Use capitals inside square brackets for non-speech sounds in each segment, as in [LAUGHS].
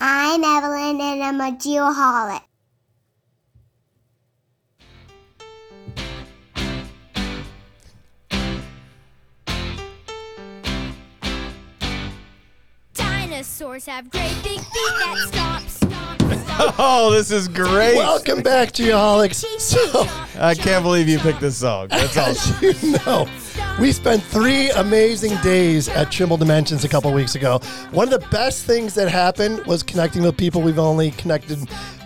I'm Evelyn and I'm a geoholic. Dinosaurs have great big feet that stomp, stomp, stomp. [LAUGHS] Oh, this is great. Welcome back, Geoholics. So, I can't believe you picked this song. That's [LAUGHS] awesome. as you know, we spent three amazing days at Trimble Dimensions a couple weeks ago. One of the best things that happened was connecting with people we've only connected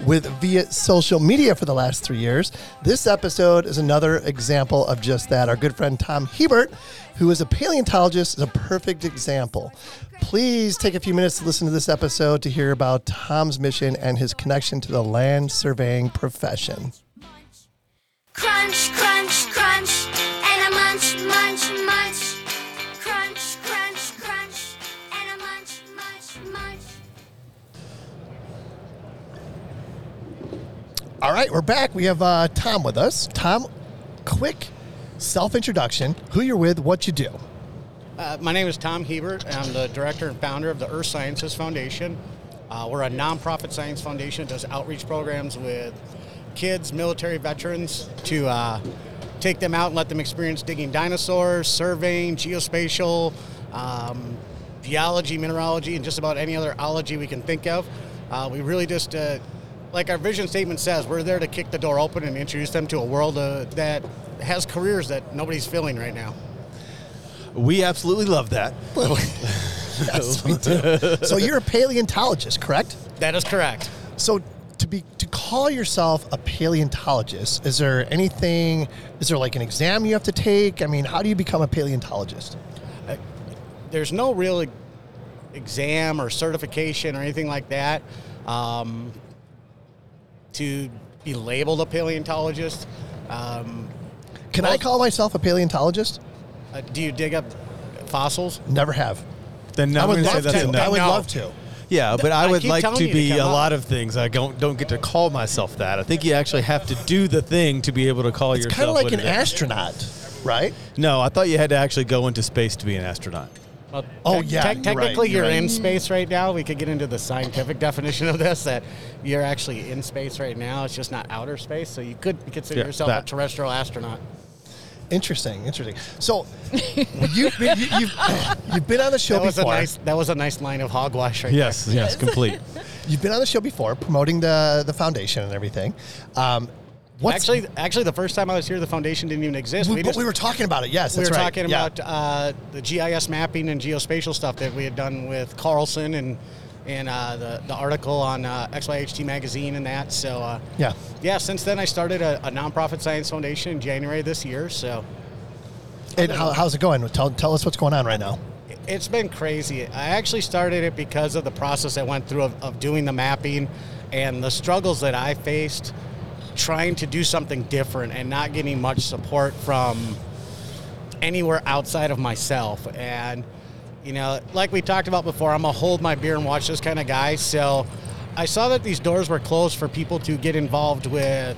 with via social media for the last three years. This episode is another example of just that. Our good friend Tom Hebert, who is a paleontologist, is a perfect example. Please take a few minutes to listen to this episode to hear about Tom's mission and his connection to the land surveying profession. Crunch, crunch, All right, we're back. We have uh, Tom with us. Tom, quick self introduction who you're with, what you do. Uh, my name is Tom Hebert. I'm the director and founder of the Earth Sciences Foundation. Uh, we're a nonprofit science foundation that does outreach programs with kids, military veterans, to uh, take them out and let them experience digging dinosaurs, surveying, geospatial, um, geology, mineralogy, and just about any other ology we can think of. Uh, we really just, uh, like our vision statement says, we're there to kick the door open and introduce them to a world uh, that has careers that nobody's filling right now. We absolutely love that. [LAUGHS] Yes, we do. so you're a paleontologist, correct? That is correct. So to be to call yourself a paleontologist, is there anything? Is there like an exam you have to take? I mean, how do you become a paleontologist? there's no real exam or certification or anything like that um, to be labeled a paleontologist. Um, Can I call myself a paleontologist? uh, do you dig up fossils? Never have. Then I I'm would going say love that's to. no. I would No. love to. Yeah, but I I would keep like to you to be a up. lot of things. I don't don't get to call myself that. I think you actually have to do the thing to be able to call It's yourself. kind of like an astronaut, right? No, I thought you had to actually go into space to be an astronaut. Well, Oh, tec- yeah, technically, right, you're right. in space right now. We could get into the scientific [LAUGHS] definition of this that you're actually in space right now. It's just not outer space. So you could consider Yeah, yourself a terrestrial astronaut. Interesting, interesting. So you've been, you, you've, [COUGHS] you've been on the show That was a before. nice. That was a nice line of hogwash right Yes, yes, [LAUGHS] complete. You've been on the show before, promoting the the foundation and everything. Um, there. What's, Actually, actually, the first time I was here, the foundation didn't even exist. we, but just- we were talking about it. Yes, we were right. talking Yeah. about uh, the GIS mapping and geospatial stuff that we had done with Carlson and and uh, the the article on uh, XYHT magazine and that. So uh, Yeah. yeah. Since then, I started a, a nonprofit science foundation in January this year. So And how, how's it going? Tell, tell us what's going on right now. it's been crazy. I actually started it because of the process I went through of, of doing the mapping and the struggles that I faced trying to do something different and not getting much support from anywhere outside of myself. And, you know, like we talked about before, I'm a hold my beer and watch this kind of guy. So I saw that these doors were closed for people to get involved with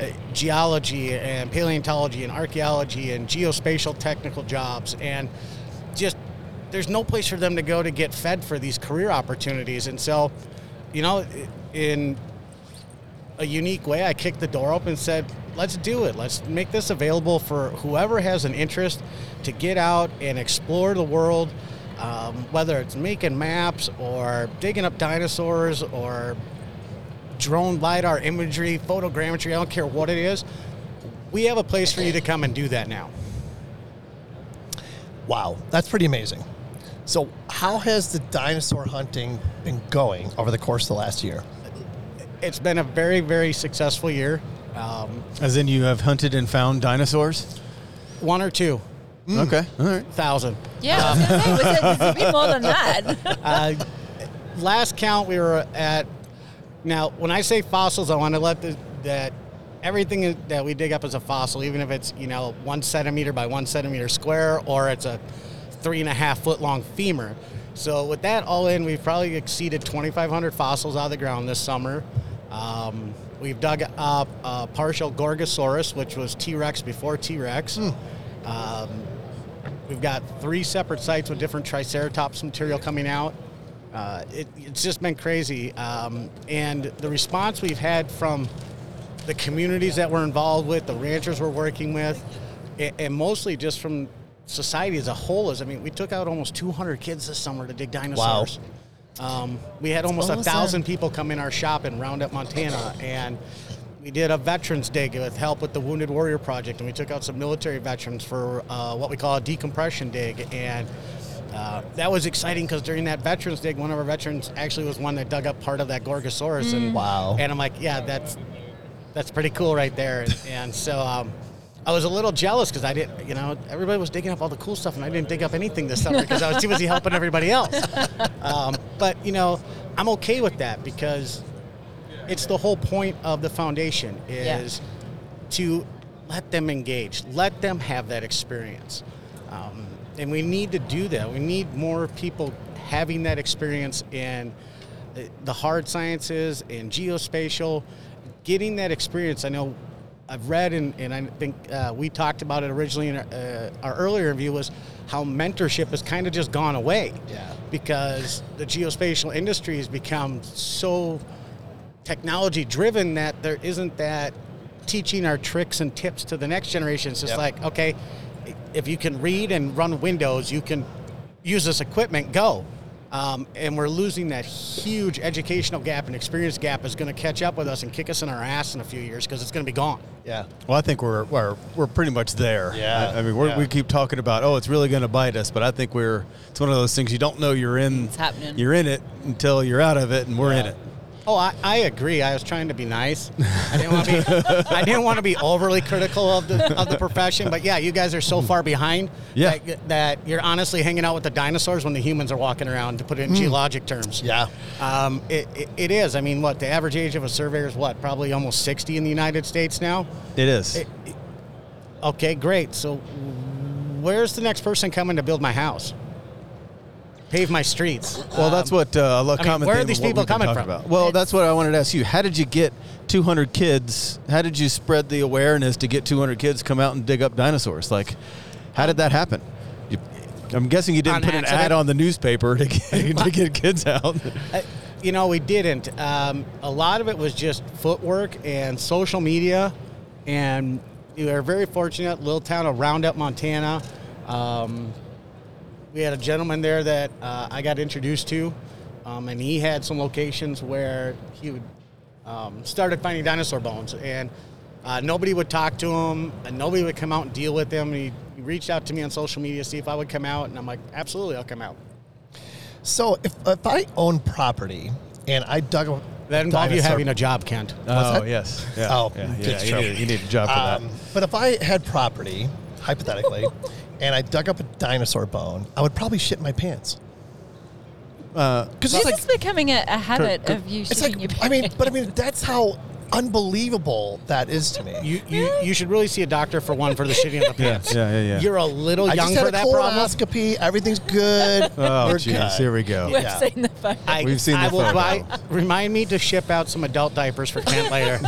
uh, geology and paleontology and archaeology and geospatial technical jobs. And just, there's no place for them to go to get fed for these career opportunities. And so, you know, in a unique way, I kicked the door open and said, let's do it. Let's make this available for whoever has an interest to get out and explore the world, um, whether it's making maps or digging up dinosaurs or drone LiDAR imagery, photogrammetry, I don't care what it is. We have a place for you to come and do that now. Wow, that's pretty amazing. So, how has the dinosaur hunting been going over the course of the last year? It's been a very, very successful year. Um, As in, you have hunted and found dinosaurs. one or two Okay, all right. thousand. Yeah, I was gonna say, was it, was it more than that? [LAUGHS] Uh, last count we were at. Now, when I say fossils, I want to let the, that everything that we dig up is a fossil, even if it's you know one centimeter by one centimeter square or it's a three and a half foot long femur. So with that all in, we've probably exceeded 2,500 fossils out of the ground this summer. Um, we've dug up a partial Gorgosaurus, which was T-Rex before T-Rex. Um, we've got three separate sites with different Triceratops material coming out. Uh, it, it's just been crazy, um, and the response we've had from the communities that we're involved with, the ranchers we're working with, a- and mostly just from society as a whole. Is I mean, we took out almost 200 kids this summer to dig dinosaurs. Um, we had almost a thousand people come in our shop in Roundup, Montana, and we did a veterans dig with help with the Wounded Warrior Project, and we took out some military veterans for uh, what we call a decompression dig, and uh, that was exciting because during that veterans dig, one of our veterans actually was one that dug up part of that Gorgosaurus, and Wow. and I'm like, yeah, that's that's pretty cool right there, and, and so. Um, I was a little jealous because I didn't, you know, everybody was digging up all the cool stuff, and I didn't dig up anything this summer because I was too busy helping everybody else. Um, but you know, I'm okay with that because it's the whole point of the foundation is to let them engage, let them have that experience, um, and we need to do that. We need more people having that experience in the- the hard sciences and geospatial, getting that experience. I know. I've read and, and I think uh, we talked about it originally in our, uh, our earlier review was how mentorship has kind of just gone away. Yeah. Because the geospatial industry has become so technology driven that there isn't that teaching our tricks and tips to the next generation. It's just Yep. like, okay, if you can read and run Windows, you can use this equipment, go. Um, and we're losing that huge educational gap and experience gap is going to catch up with us and kick us in our ass in a few years because it's going to be gone. Yeah. Well, I think we're we're, we're pretty much there. Yeah, I, I mean, we're, yeah. we keep talking about oh, it's really going to bite us, but I think we're it's one of those things you don't know you're in. It's happening. You're in it until you're out of it, and we're in it. Oh, I, I agree. I was trying to be nice. I didn't want to be. I didn't want to be overly critical of the of the profession, but yeah, you guys are so far behind. Yeah. That, that you're honestly hanging out with the dinosaurs when the humans are walking around. To put it in geologic terms. Yeah. Um, it, it, it is. I mean, what the average age of a surveyor is? What probably almost sixty in the United States now. It is. It- okay, great. So, where's the next person coming to build my house? Pave my streets. well, that's Um, what uh, a I mean, common where are theme of these what people we've been coming talking from? About. Well, that's what I wanted to ask you. How did you get 200 kids? How did you spread the awareness to get 200 kids come out and dig up dinosaurs? Like, how did that happen? You, I'm guessing you didn't On put an accident? ad on the newspaper to get, [LAUGHS] to get kids out. [LAUGHS] I- you know, we didn't. Um, a lot of it was just footwork and social media, and we were very fortunate. Little town of Roundup, Montana. Um, we had a gentleman there that uh, I got introduced to, um, and he had some locations where he would um, started finding dinosaur bones, and uh, nobody would talk to him, and nobody would come out and deal with him. He, he reached out to me on social media to see if I would come out, and I'm like, absolutely, I'll come out. So if, if I own property and I dug a That involved you having a job, Kent. Oh yes. Yeah. Oh, yeah. yeah. You, need, you need a job for Um, but if I had property, hypothetically, [LAUGHS] and I dug up a dinosaur bone, I would probably shit my pants. Uh, uh, that. Because This it's like, is becoming a, a habit Kurt- of you it's shooting like, your I mean, but I mean, that's how unbelievable that is to me. You, you you should really see a doctor for one for the shitting of the [LAUGHS] Yeah, pants. yeah, yeah, yeah. You're a little I young just had for a that problem. colonoscopy. Everything's good. [LAUGHS] Oh, We're jeez. good. Here we go. We've Yeah. seen the photo. I, We've seen I the will photo. buy, remind me to ship out some adult diapers for Kent [LAUGHS] later.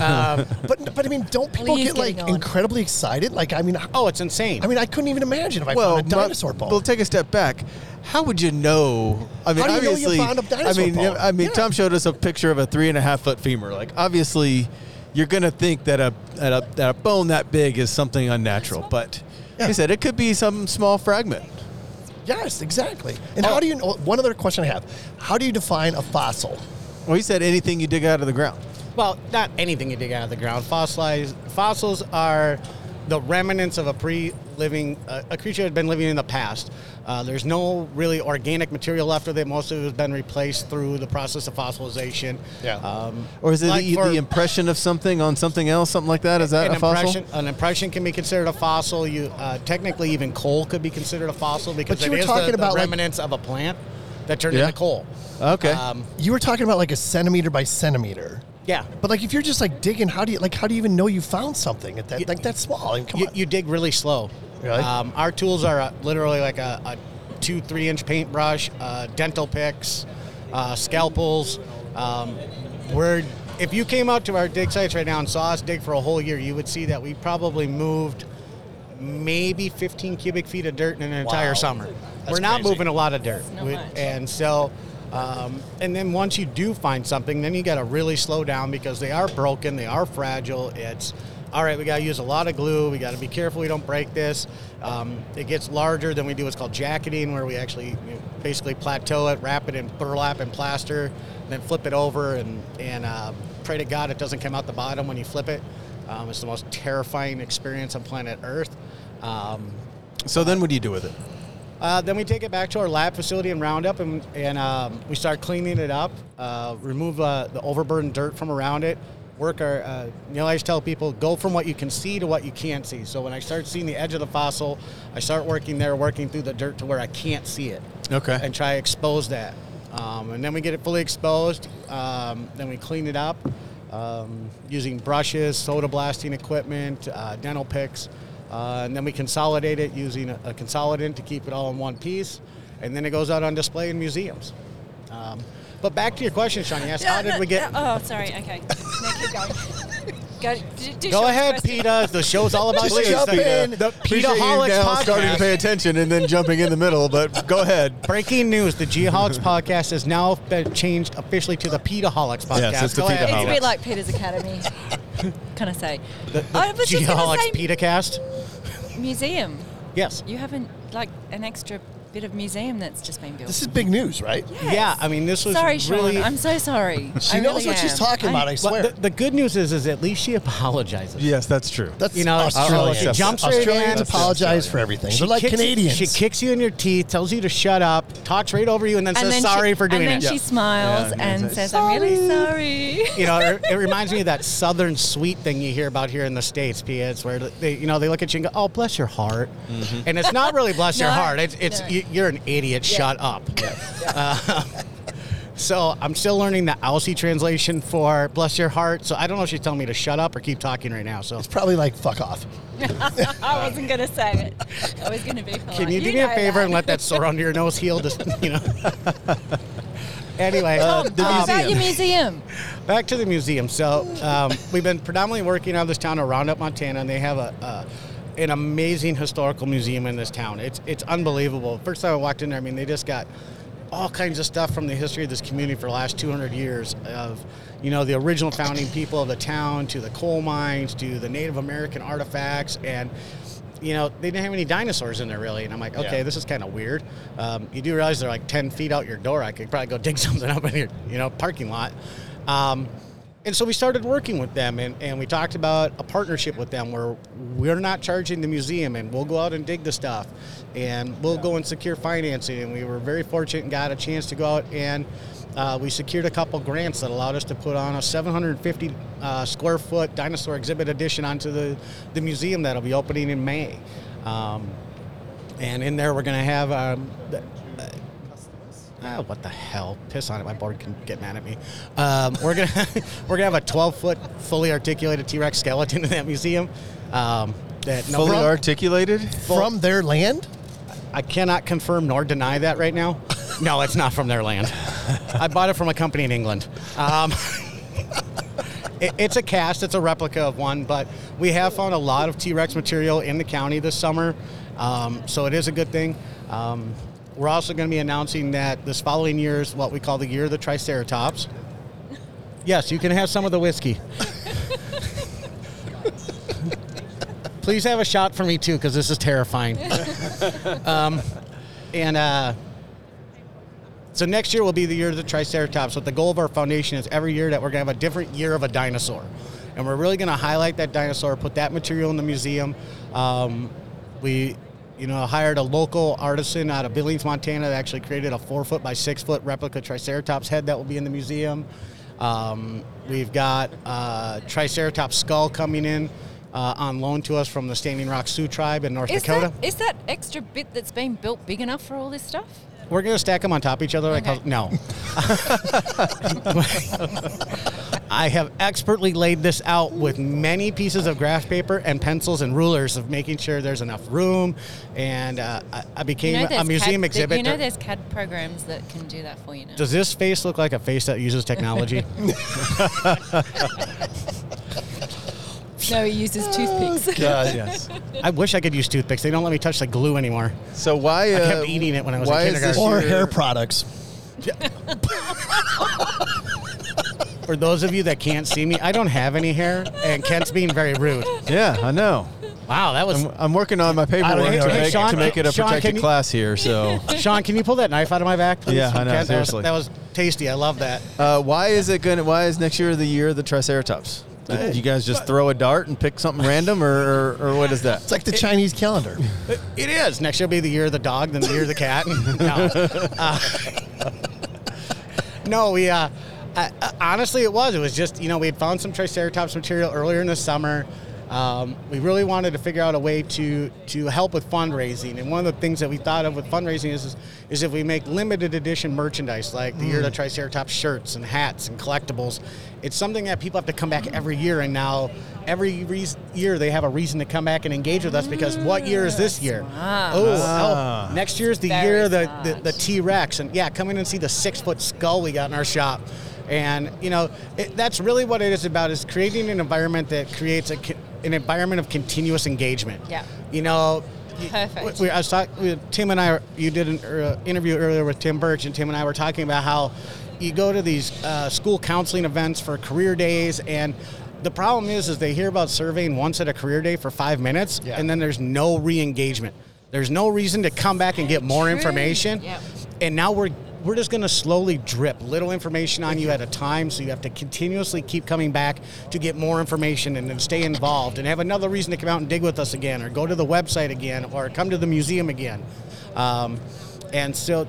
um, But but I mean, don't people Please get like getting on. incredibly excited? Like I mean, oh, it's insane. I mean, I couldn't even imagine if I well, found a but- dinosaur bone. Well, take a step back. How would you know? I mean, How do you know you obviously, found a dinosaur I mean, bone? I mean, Yeah. Tom showed us a picture of a three and a half foot femur. Like, obviously, you're gonna think that a that a, that a bone that big is something unnatural, but Yeah. he said it could be some small fragment. yes, exactly. And Oh. how do you? know One other question I have: How do you define a fossil? Well, he said anything you dig out of the ground. well, not anything you dig out of the ground. Fossilized fossils are the remnants of a pre-living uh, a creature that had been living in the past. Uh, there's no really organic material left of it. Most of it has been replaced through the process of fossilization. Yeah. Um, Or is it like the, for- the impression of something on something else, something like that? Is that an a fossil? impression, an impression can be considered a fossil. You uh, technically even coal could be considered a fossil because But you it were talking the, about, the like- remnants of a plant that turned Yeah. into coal. Okay. Um, You were talking about like a centimeter by centimeter. Yeah. But like, if you're just like digging, how do you like? How do you even know you found something at that You- like that small? I mean, come You, on. you dig really slow. Really? Um, our tools are uh, literally like a, a two, three inch paintbrush, uh, dental picks, uh, scalpels. Um, we're, if you came out to our dig sites right now and saw us dig for a whole year, you would see that we probably moved maybe 15 cubic feet of dirt in an entire summer. That's we're not crazy. moving a lot of dirt. not We- much. and so Um, and then once you do find something, then you got to really slow down because they are broken, they are fragile. It's all right. We got to use a lot of glue. We got to be careful we don't break this. Um, it gets larger. Then we do what's called jacketing, where we actually you know, basically plateau it, wrap it in burlap and plaster, then flip it over and and uh, pray to God it doesn't come out the bottom when you flip it. Um, it's the most terrifying experience on planet Earth. Um, So then, what do you do with it? Uh, then we take it back to our lab facility in Roundup, and, and um, we start cleaning it up, uh, remove uh, the overburdened dirt from around it. Work our, uh, you know, I always tell people go from what you can see to what you can't see. So when I start seeing the edge of the fossil, I start working there, working through the dirt to where I can't see it, Okay. and try to expose that. Um, and then we get it fully exposed. Um, then we clean it up um, using brushes, soda blasting equipment, uh, dental picks. Uh, and then we consolidate it using a, a consolidant to keep it all in one piece. And then it goes out on display in museums. Um, but back to your question, Sean. You asked how did we get. Oh, sorry. Okay. [LAUGHS] Now keep going. Go, do, do Go ahead, question. PETA. The show's all about Just you. jump in. The Appreciate you PETAholics now starting to pay attention and then jumping in the middle, but go ahead. Breaking news: The Geoholics [LAUGHS] podcast has now been changed officially to the PETAholics podcast. Yes, it's the Go ahead. PETAholics. It's a bit like Peter's Academy. [LAUGHS] Can I say? The, the oh, I was just gonna Geoholics say- PETA cast. Museum. Yes. You haven't like an extra bit of museum that's just been built. This is big news, right? Yeah, I mean, this was sorry, Sean. really. I'm so sorry. [LAUGHS] She I knows really what she's talking I- about, I But swear. the, the good news is, is at least she apologizes. Yes, that's true. That's You know, Australia. she jumps right Australians in. apologize for everything. They're like kicks you- Canadians. she kicks you in your teeth, tells you to shut up, talks right over you, and then And says then sorry she, for doing it. and then it. she smiles Yeah, and and says, say, "I'm really sorry." [LAUGHS] you know, it, it [LAUGHS] reminds me of that southern sweet thing you hear about here in the states, Pia. It's where they, you know, they look at you and go, "Oh, bless your heart," mm-hmm. and it's not really bless your heart. It's, it's no. you, you're an idiot. Shut up. [LAUGHS] Uh, [LAUGHS] so I'm still learning the Aussie translation for bless your heart. So I don't know if she's telling me to shut up or keep talking right now. So It's probably like fuck off. [LAUGHS] I wasn't gonna say it. I was gonna be polite. can you do You me a favor that. and let that sore under your nose heal? Just you know. anyway, Uh, um, the How about your museum. museum? Back to the museum. So um, we've been predominantly working out of this town of Roundup, Montana, and they have a, a an amazing historical museum in this town. It's it's unbelievable. First time I walked in there, I mean, they just got all kinds of stuff from the history of this community for the last 200 years of you know the original founding people of the town to the coal mines to the Native American artifacts and you know they didn't have any dinosaurs in there really and i'm like okay Yeah. this is kind of weird um, you do realize they're like 10 feet out your door i could probably go [LAUGHS] dig something up in your you know parking lot um, and so we started working with them and, and we talked about a partnership with them where we're not charging the museum and we'll go out and dig the stuff and we'll go and secure financing and we were very fortunate and got a chance to go out and uh, we secured a couple grants that allowed us to put on a 750 uh, square foot dinosaur exhibit addition onto the, the museum that'll be opening in May. Um, and in there, we're going to have. Um, the, Ah, what the hell? Piss on it. My board can get mad at me. Um, we're gonna [LAUGHS] we're gonna have a 12 foot fully articulated T Rex skeleton in that museum. Um, that no- Fully articulated? From their land? I cannot confirm nor deny that right now. [LAUGHS] No, it's not from their land. I bought it from a company in England. Um, [LAUGHS] it- it's a cast, it's a replica of one, but we have found a lot of T Rex material in the county this summer, um, so it is a good thing. Um, we're also going to be announcing that this following year is what we call the year of the Triceratops. Yes, you can have some of the whiskey. [LAUGHS] Please have a shot for me too, because this is terrifying. [LAUGHS] um, and uh, so next year will be the year of the Triceratops. But the goal of our foundation is every year that we're going to have a different year of a dinosaur, and we're really going to highlight that dinosaur, put that material in the museum. Um, we, you know, hired a local artisan out of Billings, Montana, that actually created a four foot by six foot replica Triceratops head that will be in the museum. Um, we've got uh, Triceratops skull coming in. Uh, on loan to us from the Standing Rock Sioux tribe in North Is Dakota. that, is that extra bit that's been built big enough for all this stuff? We're gonna stack them on top of each other. Like Okay. no. [LAUGHS] [LAUGHS] [LAUGHS] I have expertly laid this out with many pieces of graph paper and pencils and rulers of making sure there's enough room. And uh, I, I became You know, a museum CAD, exhibit. You know, there's CAD programs that can do that for you now. Does this face look like a face that uses technology? [LAUGHS] no, he uses toothpicks. God. Yes. [LAUGHS] I wish I could use toothpicks. They don't let me touch the glue anymore. So why? Uh, kept eating it when I was in why is this kindergarten. Or year- hair products. [LAUGHS] For those of you that can't see me, I don't have any hair, and Kent's being very rude. Yeah, I know. Wow, that was. I'm, I'm working on my paperwork even to know. make, Sean, to make it a Sean, protected you- class here. So, [LAUGHS] Sean, can you pull that knife out of my back, please? Yeah, I know, Kent, that was- seriously. That was, tasty. I love that. uh, why is it going? to Why is next year the year of the Triceratops? Did you guys just throw a dart and pick something random, or, or, or what is that? It's like the Chinese calendar. It is. Next year will be the year of the dog, then the year of the cat. [LAUGHS] no, Uh, [LAUGHS] no we. Uh, honestly, it was. It was just you know we had found some Triceratops material earlier in the summer. Um, we really wanted to figure out a way to to help with fundraising, and one of the things that we thought of with fundraising is is, is if we make limited edition merchandise like the year of the Triceratops shirts and hats and collectibles. It's something that people have to come back every year, and now every reas year they have a reason to come back and engage with us because what year is this year? Smart. Oh, Ah. oh, next year's the Very year of the, the, the T Rex, and yeah, come in and see the six foot skull we got in our shop. And you know it, that's really what it is about is creating an environment that creates a, an environment of continuous engagement. Yeah. You know. y- Perfect. We, I was talking. Tim and I. You did an uh, interview earlier with Tim Burch, and Tim and I were talking about how you go to these uh, school counseling events for career days, and the problem is, is they hear about surveying once at a career day for five minutes, Yeah. and then there's no re-engagement. There's no reason to come back and get more True. information. Yep. And now we're we're just going to slowly drip little information on you at a time, so you have to continuously keep coming back to get more information and then stay involved and have another reason to come out and dig with us again, or go to the website again, or come to the museum again. Um, and so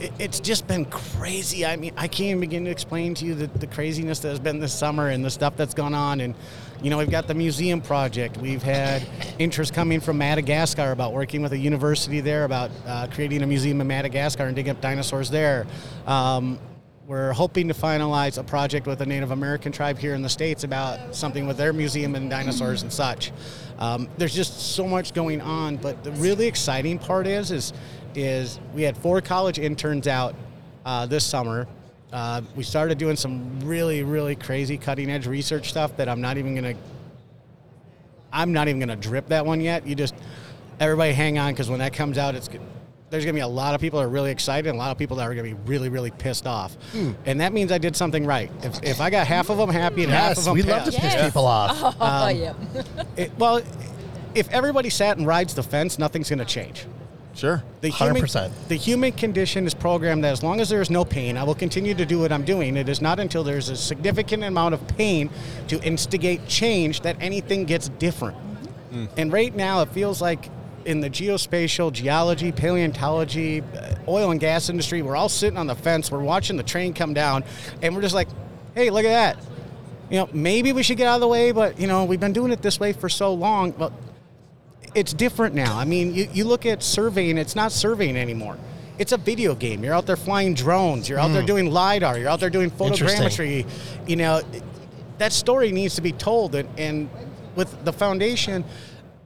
it, it's just been crazy. I mean, I can't even begin to explain to you the, the craziness that has been this summer and the stuff that's gone on. And, you know, we've got the museum project. We've had interest coming from Madagascar about working with a university there about uh, creating a museum in Madagascar and digging up dinosaurs there. Um, we're hoping to finalize a project with a Native American tribe here in the States about something with their museum and dinosaurs and such. Um, there's just so much going on, but the really exciting part is, is, is we had four college interns out uh, this summer. Uh, we started doing some really, really crazy cutting edge research stuff that I'm not even gonna I'm not even gonna drip that one yet. You just everybody hang on because when that comes out, it's there's gonna be a lot of people that are really excited and a lot of people that are gonna be really, really pissed off. And that means I did something right. If, if I got half of them happy and half of Yes, them we pissed, love to piss Yes. people off. [LAUGHS] Oh, yeah. it, well, if everybody sat and rides the fence, nothing's gonna change. Sure. The human, 100%. the human condition is programmed that as long as there is no pain, I will continue to do what I'm doing. It is not until there's a significant amount of pain to instigate change that anything gets different. And right now, it feels like in the geospatial, geology, paleontology, uh, oil and gas industry, we're all sitting on the fence, we're watching the train come down, and we're just like, hey, look at that. You know, maybe we should get out of the way, but, you know, we've been doing it this way for so long. But it's different now. I mean, you, you look at surveying, it's not surveying anymore. It's a video game. You're out there flying drones. You're out there hmm. doing LiDAR. You're out there doing photogrammetry. You know, that story needs to be told. And, and with the foundation,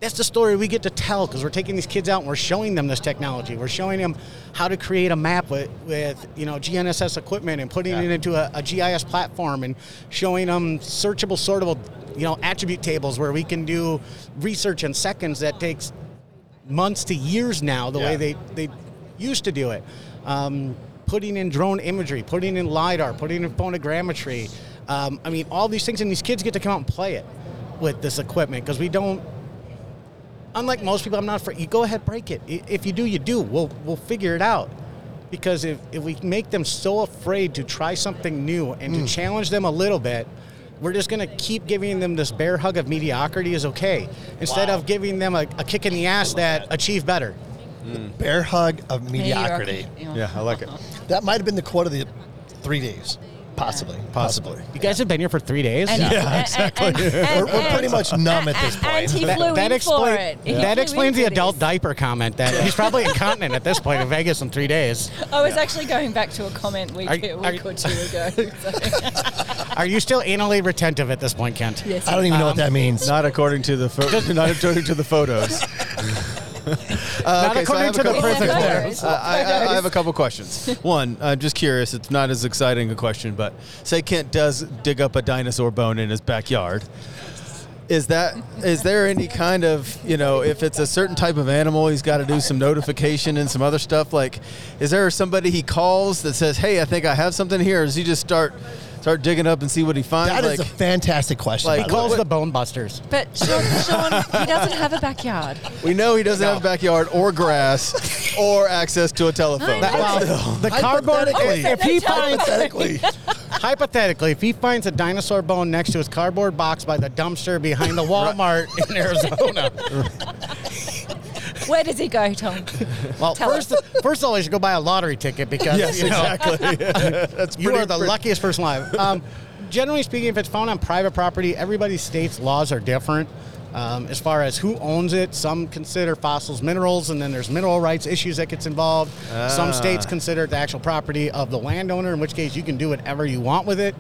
that's the story we get to tell because we're taking these kids out and we're showing them this technology. We're showing them how to create a map with, with you know GNSS equipment and putting it into a, a GIS platform and showing them searchable, sortable, you know, attribute tables where we can do research in seconds that takes months to years now the way they, they used to do it. Um, putting in drone imagery, putting in LiDAR, putting in photogrammetry. Um, I mean, all these things, and these kids get to come out and play it with this equipment because we don't. Unlike most people, I'm not afraid. You go ahead, break it. If you do, you do. We'll we'll figure it out. Because if, if we make them so afraid to try something new and to challenge them a little bit, we're just going to keep giving them this bear hug of mediocrity is okay, instead of giving them a, a kick in the ass that achieve better. Mm. Bear hug of mediocrity. Yeah, I like it. [LAUGHS] That might have been the quote of the three days. Possibly. Possibly. You guys have been here for three days. And, Yeah, exactly. We're, we're pretty much numb at this And he point. flew in for explain- it. He that explains the adult this. diaper comment that he's probably incontinent at this point in Vegas in three days. I was actually going back to a comment week, Are- a are- week or two ago. so- [LAUGHS] Are you still anally retentive at this point, Kent? yes, I don't even know what that means. Not according to the pho- [LAUGHS] [LAUGHS] not according to the photos. [LAUGHS] Uh, Not okay, so I according have a to the couple- prison prisoners. photos. Uh, I, I, I have a couple questions. One, I'm just curious. It's not as exciting a question, but say Kent does dig up a dinosaur bone in his backyard. Is that is there any kind of you know if it's a certain type of animal he's got to do some notification and some other stuff like is there somebody he calls that says hey I think I have something here or does he just start start digging up and see what he finds That is like a fantastic question. like- He calls what- the Bone Busters. But Sean, Sean, he doesn't have a backyard. we know he doesn't have a backyard or grass [LAUGHS] or access to a telephone I know. Well, the cardboard. If he finds Hypothetically. hypothetically, if he finds a dinosaur bone next to his cardboard box by the dumpster behind the [LAUGHS] Walmart in Arizona, Where does he go, Tom? [LAUGHS] well, Tell first, first of all, you should go buy a lottery ticket because yes you know, exactly [LAUGHS] that's you pretty- are the pretty- luckiest person alive. Um, generally speaking, if it's found on private property, everybody's state's laws are different. Um, as far as who owns it, some consider fossils minerals, and then there's mineral rights issues that gets involved. Some states Ah. consider it the actual property of the landowner, in which case you can do whatever you want with it.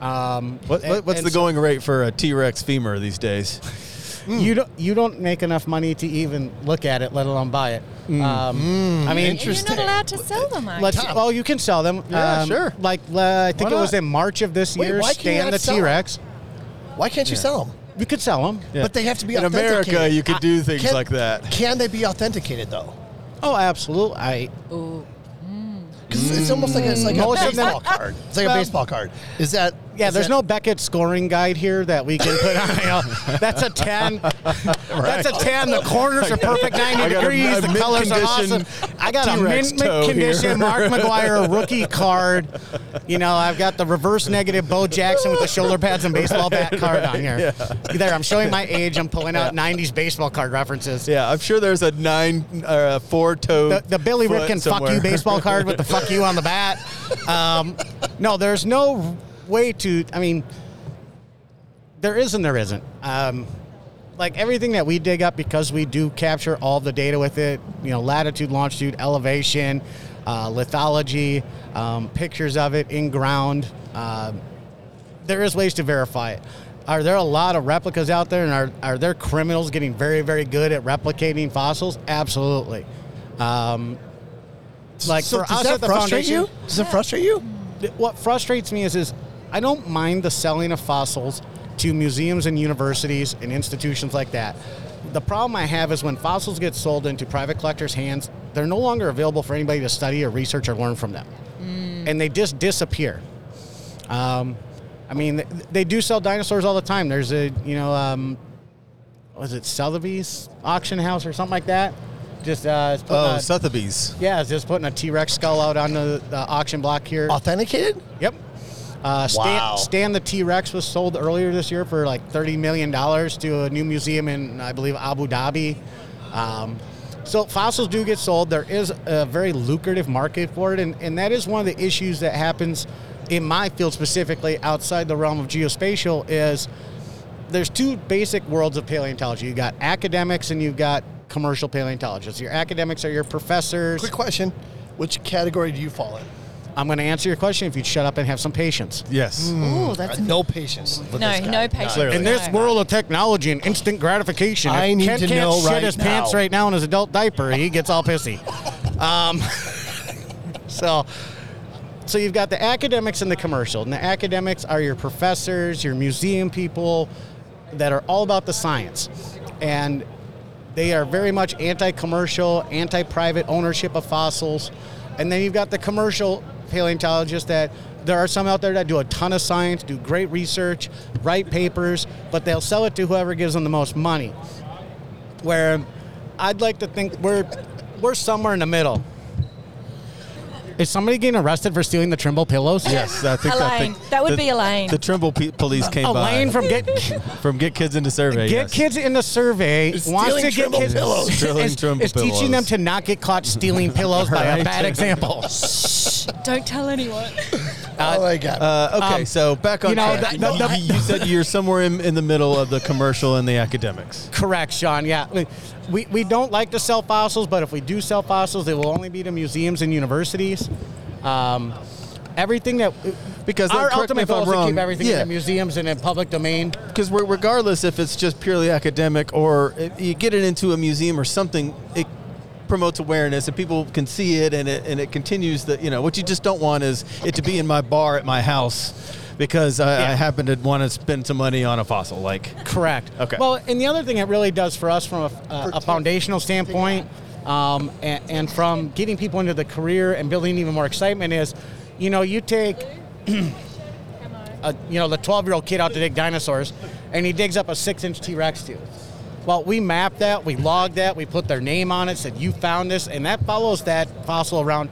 Um, what, what- and- what's and the so going rate for a T-Rex femur these days [LAUGHS] You don't you don't make enough money to even look at it, let alone buy it. Um, I mean, And you're not allowed to sell them. Are Let's. you? Well, you can sell them. Yeah, Um, sure. Like uh, I think it was in March of this Wait, year. why can you Stan the T Rex. Why can't you sell them? You could sell them. Yeah. But they have to be in America you could do things Can- like that Can they be authenticated though? Oh, absolutely. I Ooh. Because it's almost like a, it's like a Most of them- baseball card. It's like a baseball card. Is that? Yeah. is There's that- no Beckett scoring guide here that we can put on. You know, that's a ten. [LAUGHS] That's a ten. The corners are perfect, ninety a- degrees. a the colors are awesome. I got a T-Rex mint, mint condition here. Mark [LAUGHS] McGwire rookie card. You know, I've got the reverse negative Bo Jackson with the shoulder pads and baseball bat card on here. There, I'm showing my age. I'm pulling out '90s baseball card references. Yeah, I'm sure there's a nine or a four toe. the, the Billy Ripken fuck you baseball card with the fuck you on the bat. [LAUGHS] Um, no, there's no way too. I mean, there is and there isn't. Um, like everything that we dig up because we do capture all the data with it. You know, latitude, longitude, elevation, uh, lithology, um, pictures of it in ground. Um there is ways to verify it. Are there a lot of replicas out there, and are, are there criminals getting very, very good at replicating fossils? Absolutely. Um, like So for does us that at the frustrate foundation, you? Does it frustrate you? what frustrates me is, is I don't mind the selling of fossils to museums and universities and institutions like that. The problem I have is when fossils get sold into private collectors' hands, they're no longer available for anybody to study or research or learn from them, and they just disappear. Um, I mean, they do sell dinosaurs all the time. There's a, you know, um, was it Sotheby's auction house or something like that? Just uh, Oh, a- Sotheby's. yeah, it's just putting a T Rex skull out on the, the auction block here. Authenticated? Yep. Uh, Stan, Wow. Stan the T Rex was sold earlier this year for like $30 million to a new museum in, I believe, Abu Dhabi. Um, so fossils do get sold. There is a very lucrative market for it, and, and that is one of the issues that happens in my field specifically outside the realm of geospatial is there's two basic worlds of paleontology. You've got academics and you've got commercial paleontologists. Your academics are your professors. Quick question. Which category do you fall in? I'm going to answer your question if you'd shut up and have some patience. Yes. Ooh, that's Uh, no patience. with no, this guy. no patience. Clearly. In this No. world of technology and instant gratification, I if need Ken to can't know shit right his pants now. right now in his adult diaper, he gets all pissy. [LAUGHS] Um, [LAUGHS] so, so you've got the academics and the commercial, and the academics are your professors, your museum people, that are all about the science, and they are very much anti-commercial, anti-private ownership of fossils, and then you've got the commercial paleontologists that there are some out there that do a ton of science, do great research, write papers, but they'll sell it to whoever gives them the most money. Where I'd like to think we're we're somewhere in the middle. Is somebody getting arrested for stealing the Trimble pillows? Yes, I think I Elaine. think That would the- be Elaine. The Trimble pe- police came by Elaine from Get [LAUGHS] from Get Kids into Survey. Get yes. Kids in the Survey Is wants stealing to get Trimble kids pillows. Stealing is, Trimble is teaching them pillows. to not get caught stealing [LAUGHS] pillows by a Right. bad example. Don't tell anyone. Oh my god. Uh, okay, Um, so back on you know, track. the- you, you said you're somewhere in, in the middle of the commercial and the academics. Correct, Sean. Yeah, we we don't like to sell fossils, but if we do sell fossils, they will only be to museums and universities. Um, everything that Because our ultimate goal is to keep everything yeah. in the museums and in public domain. Because regardless if it's just purely academic or you get it into a museum or something, it promotes awareness and people can see it and it and it continues the you know what you just don't want is it to be in my bar at my house because I, I happen to want to spend some money on a fossil. Like, Correct. Okay. Well, and the other thing it really does for us from a, a, a foundational standpoint, um, and, and from getting people into the career and building even more excitement is, you know, you take, [CLEARS THROAT] a, you know, the 12 year old kid out to dig dinosaurs, and he digs up a six inch T Rex tooth. Well, we mapped that, we logged that, we put their name on it, said you found this, and that follows that fossil around.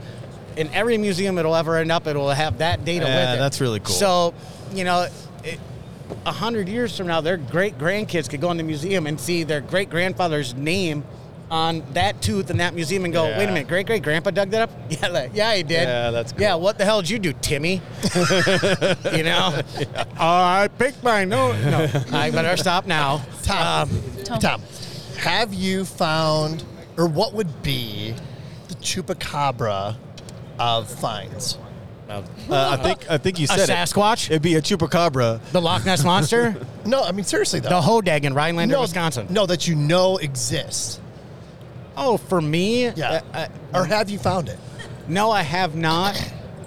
In every museum it'll ever end up, it'll have that data Yeah, with it. that's really cool. So, you know, a hundred years from now, their great grandkids could go in the museum and see their great grandfather's name on that tooth in that museum and go, Yeah. wait a minute, great great grandpa dug that up? [LAUGHS] Yeah, like, yeah, he did. Yeah, that's cool. Yeah, what the hell did you do, Timmy? [LAUGHS] you know, oh, [LAUGHS] I picked my nose. No, I better stop now. Tom, Tom. Tom, have you found, or what would be the chupacabra of finds? uh, I think I think you said it. Sasquatch, It'd be a chupacabra. the Loch Ness monster, [LAUGHS] No, I mean seriously though. the Hodag in Rhinelander, no, Wisconsin. No, that you know exists. Oh, for me, Yeah. uh, uh, or have you found it? No, I have not.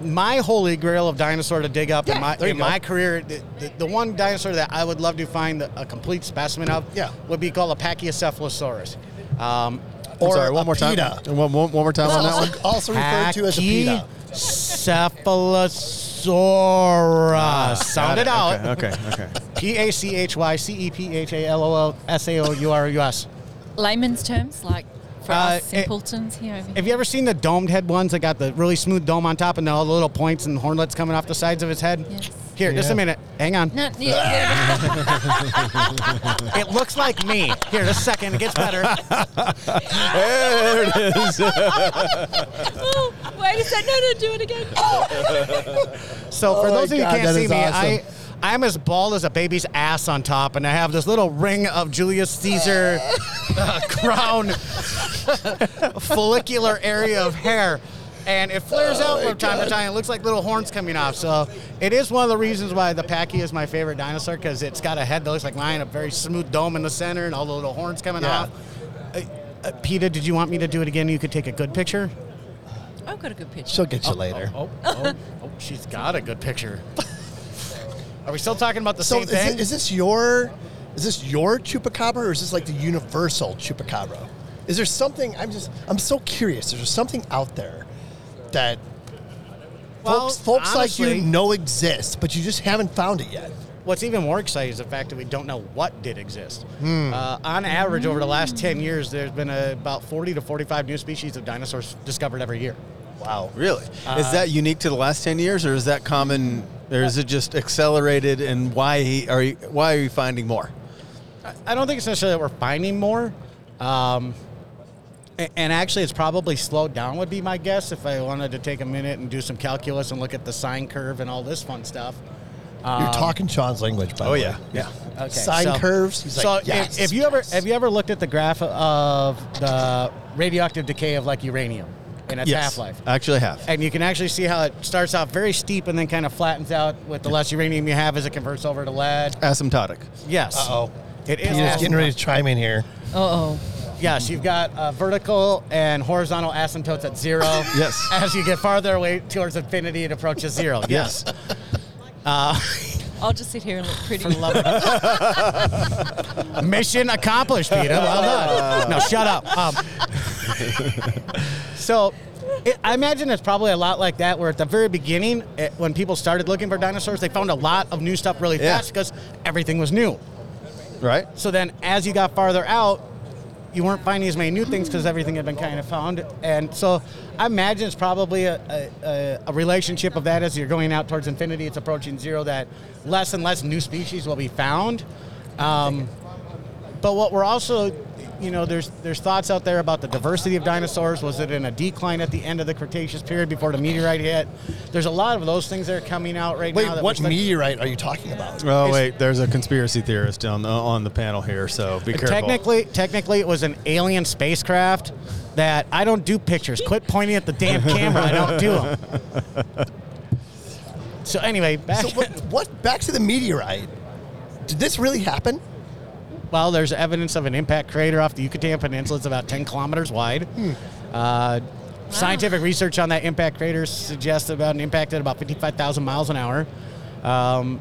My holy grail of dinosaur to dig up Yeah, in my in my career, the, the, the one dinosaur that I would love to find a complete specimen of, Yeah. would be called a Pachycephalosaurus. Um, I'm Or sorry, one more time. PETA. One, one, one more time on that one. Also, also referred to as a PETA. Pachycephalosaurus. Sound it out. Okay, okay, okay. [LAUGHS] P A C H Y C E P H A L O L S A O U R U S. Layman's terms, like for Uh, us it- here. Over Have you ever seen the domed head ones that got the really smooth dome on top and all the little points and hornlets coming off the sides of his head? Yes. Here, just a minute. Hang on. No, yeah, [LAUGHS] yeah. It looks like me. Here, just a second. It gets better. [LAUGHS] There it is. [LAUGHS] oh, wait a second. No, no, do it again. So for Oh those of you who can't that see is me, awesome. I I'm as bald as a baby's ass on top, and I have this little ring of Julius Caesar [LAUGHS] uh, crown follicular area of hair. And it flares out from time to time. It looks like little horns coming off. So it is one of the reasons why the Pachy is my favorite dinosaur because it's got a head that looks like mine, a very smooth dome in the center, and all the little horns coming Yeah. off. Uh, uh, Peta, did you want me to do it again? You could take a good picture. I've got a good picture. She'll get you later. Oh, oh, oh, she's got a good picture. [LAUGHS] Are we still talking about the So same is, thing? it, is this your is this your chupacabra or is this like the universal chupacabra? Is there something I'm just I'm so curious. Is there something out there that Well, folks folks like you know exists, but you just haven't found it yet? What's even more exciting is the fact that we don't know what did exist. Hmm. Uh, on average, over the last 10 years, there's been uh about 40 to 45 new species of dinosaurs discovered every year. Wow. Really? is that unique to the last ten years, or is that common, or is it just accelerated? And why are you, why are you finding more? I don't think it's necessarily that we're finding more. Um, and actually, it's probably slowed down, would be my guess, if I wanted to take a minute and do some calculus and look at the sine curve and all this fun stuff. You're talking Sean's language, by Oh the yeah, way. yeah. Okay, Sine curves? He's so like, if- yes, if, you ever have you ever looked at the graph of the radioactive decay of like uranium and its yes. half life, actually half. and you can actually see how it starts out very steep and then kind of flattens out with the less uranium you have as it converts over to lead. Asymptotic. Yes. Uh-oh. It is. Peter's getting ready to chime in here. Uh oh. Yes, you've got uh, vertical and horizontal asymptotes at zero. [LAUGHS] Yes. As you get farther away towards infinity, it approaches zero. [LAUGHS] Yes. Uh, [LAUGHS] I'll just sit here and look pretty. [LAUGHS] Love it. Mission accomplished, Peter. Well done. No, shut up. Um, so, it, I imagine it's probably a lot like that, where at the very beginning, it, when people started looking for dinosaurs, they found a lot of new stuff really Yeah. fast because everything was new. Right. So then, as you got farther out, you weren't finding as many new things because everything had been kind of found. And so, I imagine it's probably a, a, a, relationship of that as you're going out towards infinity. It's approaching zero. That less and less new species will be found. Um, but what we're also, you know, there's there's thoughts out there about the diversity of dinosaurs. Was it in a decline at the end of the Cretaceous period before the meteorite hit? There's a lot of those things that are coming out right Wait, now. that what we're meteorite are you talking about? Oh It's- wait, there's a conspiracy theorist on the on the panel here, so be careful. Technically, technically, it was an alien spacecraft. That I don't do pictures. Quit pointing at the damn camera. I don't do them. So anyway, back. So what, what? Back to the meteorite. Did this really happen? Well, there's evidence of an impact crater off the Yucatan Peninsula. It's about 10 kilometers wide. Uh, Scientific research on that impact crater suggests about an impact at about 55,000 miles an hour. Um,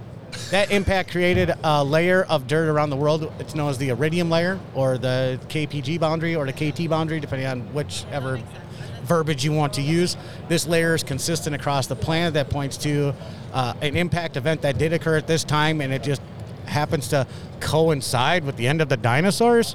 that impact created a layer of dirt around the world. It's known as the iridium layer, or the KPG boundary, or the KT boundary, depending on whichever verbiage you want to use. This layer is consistent across the planet that points to uh, an impact event that did occur at this time, and it just happens to coincide with the end of the dinosaurs.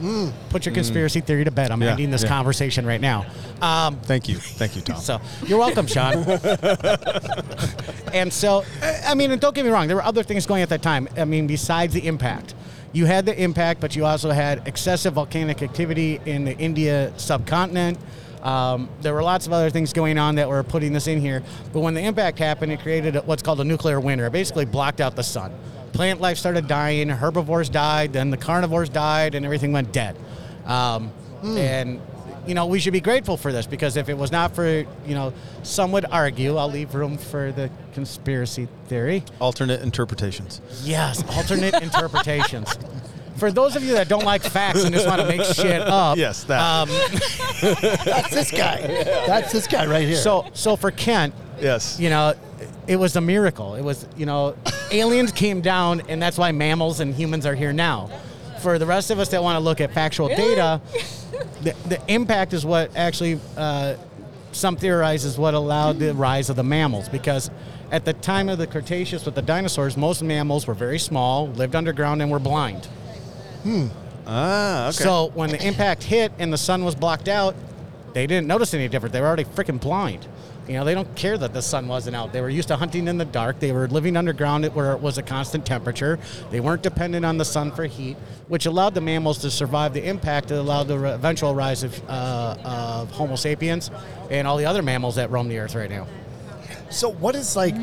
Put your conspiracy theory to bed. I'm Yeah, ending this yeah. conversation right now. Um, Thank you, thank you, Tom. [LAUGHS] so you're welcome, Sean. [LAUGHS] and so, I mean, and don't get me wrong, there were other things going at that time. I mean, besides the impact, you had the impact, but you also had excessive volcanic activity in the India subcontinent. Um, there were lots of other things going on that were putting this in here. But when the impact happened, it created what's called a nuclear winter. It basically blocked out the sun. Plant life started dying, herbivores died, then the carnivores died, and everything went dead. Um, And you know, we should be grateful for this because if it was not for, you know, some would argue, I'll leave room for the conspiracy theory. Alternate interpretations. Yes, alternate [LAUGHS] interpretations. For those of you that don't like facts and just want to make shit up, Yes, that. Um, [LAUGHS] That's this guy. That's this guy right here. so, so for Kent, Yes. you know, it was a miracle. It was, you know, aliens came down, and that's why mammals and humans are here now. For the rest of us that want to look at factual data, the, the impact is what actually uh, some theorize is what allowed the rise of the mammals because at the time of the Cretaceous with the dinosaurs, most mammals were very small, lived underground, and were blind. Hmm. Ah, okay. So when the impact hit and the sun was blocked out, they didn't notice any different. They were already freaking blind. You know, they don't care that the sun wasn't out. They were used to hunting in the dark. They were living underground where it was a constant temperature. They weren't dependent on the sun for heat, which allowed the mammals to survive the impact. It allowed the eventual rise of, uh, of Homo sapiens and all the other mammals that roam the earth right now. so what is like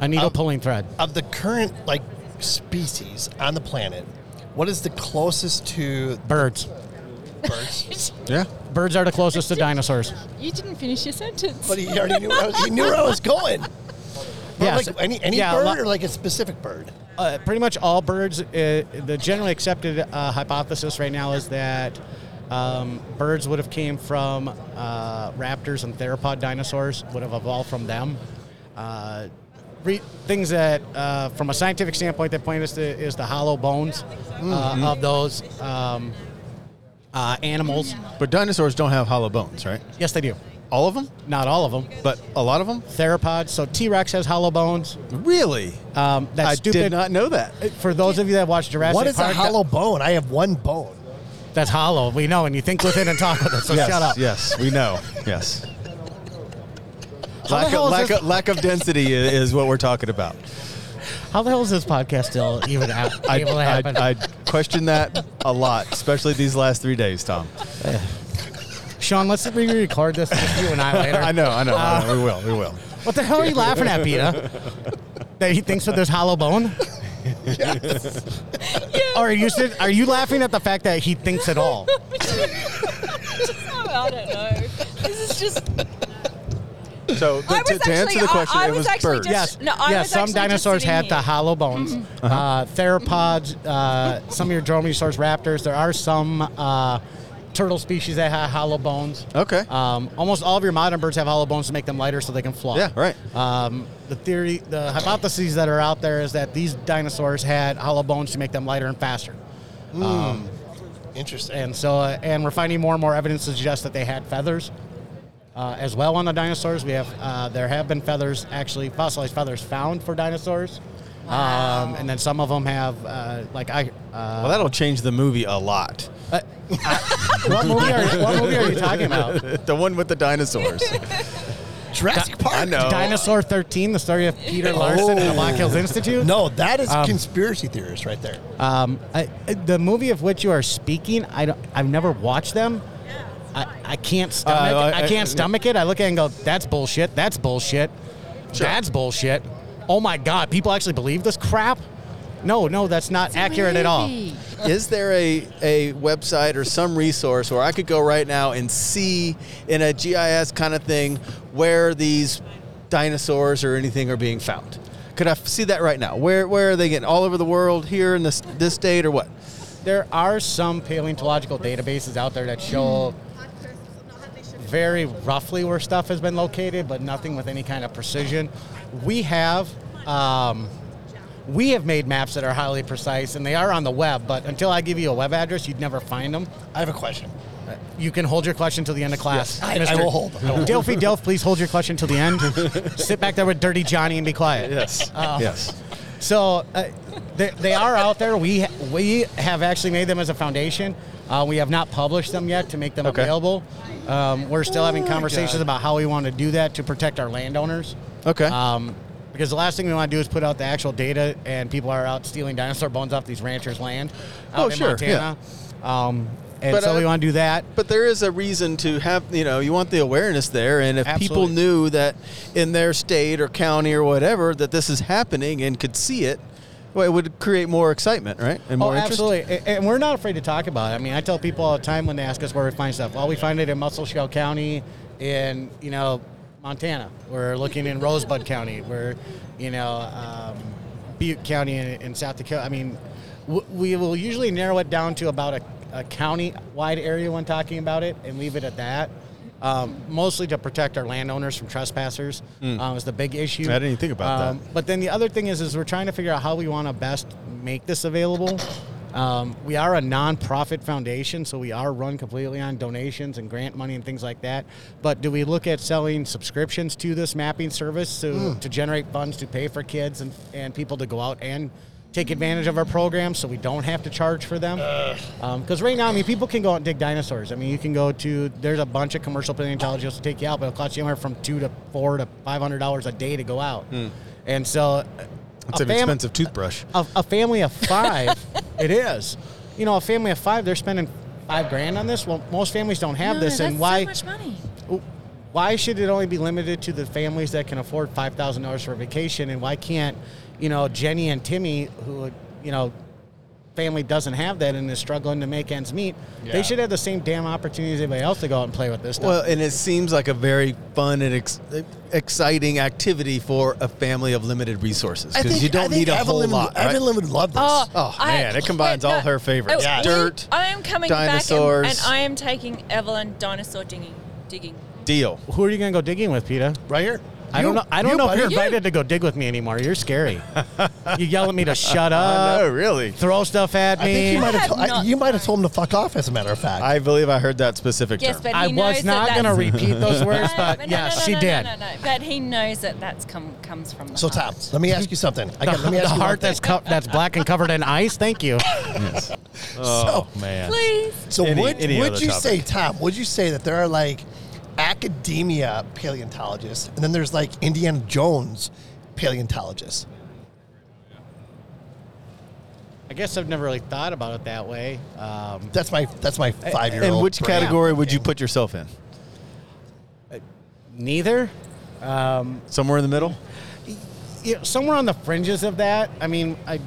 A needle pulling thread. of the current like species on the planet? What is the closest to Birds. Birds? [LAUGHS] yeah. Birds are the closest to dinosaurs. You didn't finish your sentence. But he already knew where I was, he knew where I was going. But Yeah, like so- any any yeah, bird lot- or like a specific bird? uh, pretty much all birds. Uh, the generally accepted uh, hypothesis right now is that um, birds would have came from uh, raptors and theropod dinosaurs would have evolved from them. Uh, re- things that, uh, from a scientific standpoint, that point us to is the hollow bones uh, of those um, uh, animals. But dinosaurs don't have hollow bones, right? Yes, they do. All of them? Not all of them. But a lot of them? Theropods. So T Rex has hollow bones. Really? Um, that's I stupid. did not know that. For those of you that watch Jurassic what is Park, a hollow bone? I have one bone. That's hollow. We know, and you think with it and talk with it. So yes, shut up. Yes, we know. Yes. The Lack hell of, is lack, this- of, lack of density i- is what we're talking about. How the hell is this podcast still even ap- able to happen? I, I question that a lot, especially these last three days, Tom. Sean, let's re-record this just you and I later. I know, I know. I know. We uh, will, we will. What the hell are you laughing at, Peta? that he thinks that there's hollow bone? Or [LAUGHS] are you sit- are you laughing at the fact that he thinks at all? [LAUGHS] I don't know. This is just. So the, I to, was to answer actually- the question, I- I it was was actually birds. just- Yes. No, I yes. was Some actually just dinosaurs sitting had the here. hollow bones. Uh, theropods, uh, some of your dromaeosaurs, raptors. There are some uh, turtle species that have hollow bones. Okay. Um, almost all of your modern birds have hollow bones to make them lighter so they can fly. Yeah, right. Um, the theory, the hypotheses that are out there is that these dinosaurs had hollow bones to make them lighter and faster. Interesting. And so, uh, and we're finding more and more evidence to suggest that they had feathers uh, as well on the dinosaurs. We have, uh, there have been feathers, actually fossilized feathers found for dinosaurs. Um, and then some of them have, uh, like I, uh, Well, that'll change the movie a lot. [LAUGHS] what movie are you, what movie are you talking about? [LAUGHS] the one with the dinosaurs. [LAUGHS] Jurassic Park. I know. Dinosaur 13, the story of Peter Larson and the Black Hills Institute. No, that is Um, conspiracy theorist right there. Um, I, the movie of which you are speaking, I don't, I've never watched them. I, I can't uh, stomach. Uh, I- I, I- can't uh, stomach it. I look at it and go, "That's bullshit. That's bullshit. That's bullshit." Oh my god, people actually believe this crap? No, no, that's not accurate at all. [LAUGHS] Is there a, a website or some resource where I could go right now and see in a GIS kind of thing where these dinosaurs or anything are being found? Could I see that right now? Where where are they getting? All over the world, here in this this state, or what? There are some paleontological databases out there that show hmm. Very roughly where stuff has been located, but nothing with any kind of precision. We have um, we have made maps that are highly precise, and they are on the web. But until I give you a web address, you'd never find them. I have a question. You can hold your question till the end of class. I- I will hold. I will. Dilfy Dilf, please hold your question till the end. [LAUGHS] Sit back there with Dirty Johnny and be quiet. Yes. Uh, yes. So uh, they, they are out there. We we have actually made them as a foundation. Uh, we have not published them yet to make them Okay. available. Um, we're still having conversations about how we want to do that to protect our landowners. Okay. Um, because the last thing we want to do is put out the actual data, and people are out stealing dinosaur bones off these ranchers' land out Oh, in sure, Montana. Um, and But, so uh, we want to do that. But there is a reason to have, you know, you want the awareness there. And if people knew that in their state or county or whatever that this is happening and could see it, well, it would create more excitement, right? And more oh, absolutely. A- And we're not afraid to talk about it. I mean, I tell people all the time when they ask us where we find stuff. Well, we find it in Musselshell County, in you know Montana. We're looking in Rosebud County. We're you know um, Butte County in, in South Dakota. I mean, w- we will usually narrow it down to about a, a county-wide area when talking about it, and leave it at that. Um, mostly to protect our landowners from trespassers um, is the big issue. I didn't even think about Um, that. but then the other thing is, is we're trying to figure out how we want to best make this available. Um, we are a nonprofit foundation, so we are run completely on donations and grant money and things like that. But do we look at selling subscriptions to this mapping service to, to generate funds to pay for kids and, and people to go out and take advantage of our program so we don't have to charge for them? Um, because right now, I mean, people can go out and dig dinosaurs. I mean, you can go to, there's a bunch of commercial paleontologists to take you out, but it'll cost you anywhere from two to four to $500 a day to go out. Hmm. And so, uh, It's an fam- expensive toothbrush. a, a family of five, [LAUGHS] it is. You know, a family of five, they're spending five grand on this. Well, most families don't have No, this, that's and why? so much money. Why should it only be limited to the families that can afford five thousand dollars for a vacation, and why can't, you know, Jenny and Timmy, who, you know, family doesn't have that and is struggling to make ends meet, they should have the same damn opportunity as anybody else to go out and play with this stuff. Well, and it seems like a very fun and ex- exciting activity for a family of limited resources because you don't I need a whole lot. right? Evelyn would love this. Oh, Oh, I- man, it combines all her favorites. Oh, Yeah. Dirt, I am coming dinosaurs. back and, and I am taking Evelyn dinosaur digging. Digging. Deal. who are you gonna go digging with, Peter? right here. I don't know. I don't you, know if buddy. you're invited to go dig with me anymore. You're scary. [LAUGHS] you yell at me to shut I up. know, really. throw stuff at I me. think you might have, have to- I- not you might have told him to fuck off. As a matter of fact, I believe I heard that specific Yes, term. but he I knows was not that going to that's- repeat those words, No, but no, yeah, no, no, she no, did. No, no, no. But he knows that that's come comes from the so Tom, heart. let me ask you something. I The, got, let me ask the you one heart that's co- that's black and covered in ice. Thank you. [LAUGHS] oh, man. Please. So Any- would, any would other you topic. say, Tom? Would you say that there are like academia paleontologists, and then there's like Indiana Jones paleontologists? I guess I've never really thought about it that way. Um, That's my that's my five year old. And which category would you put yourself in? neither. Um, Somewhere in the middle? you know, somewhere on the fringes of that. I mean, I,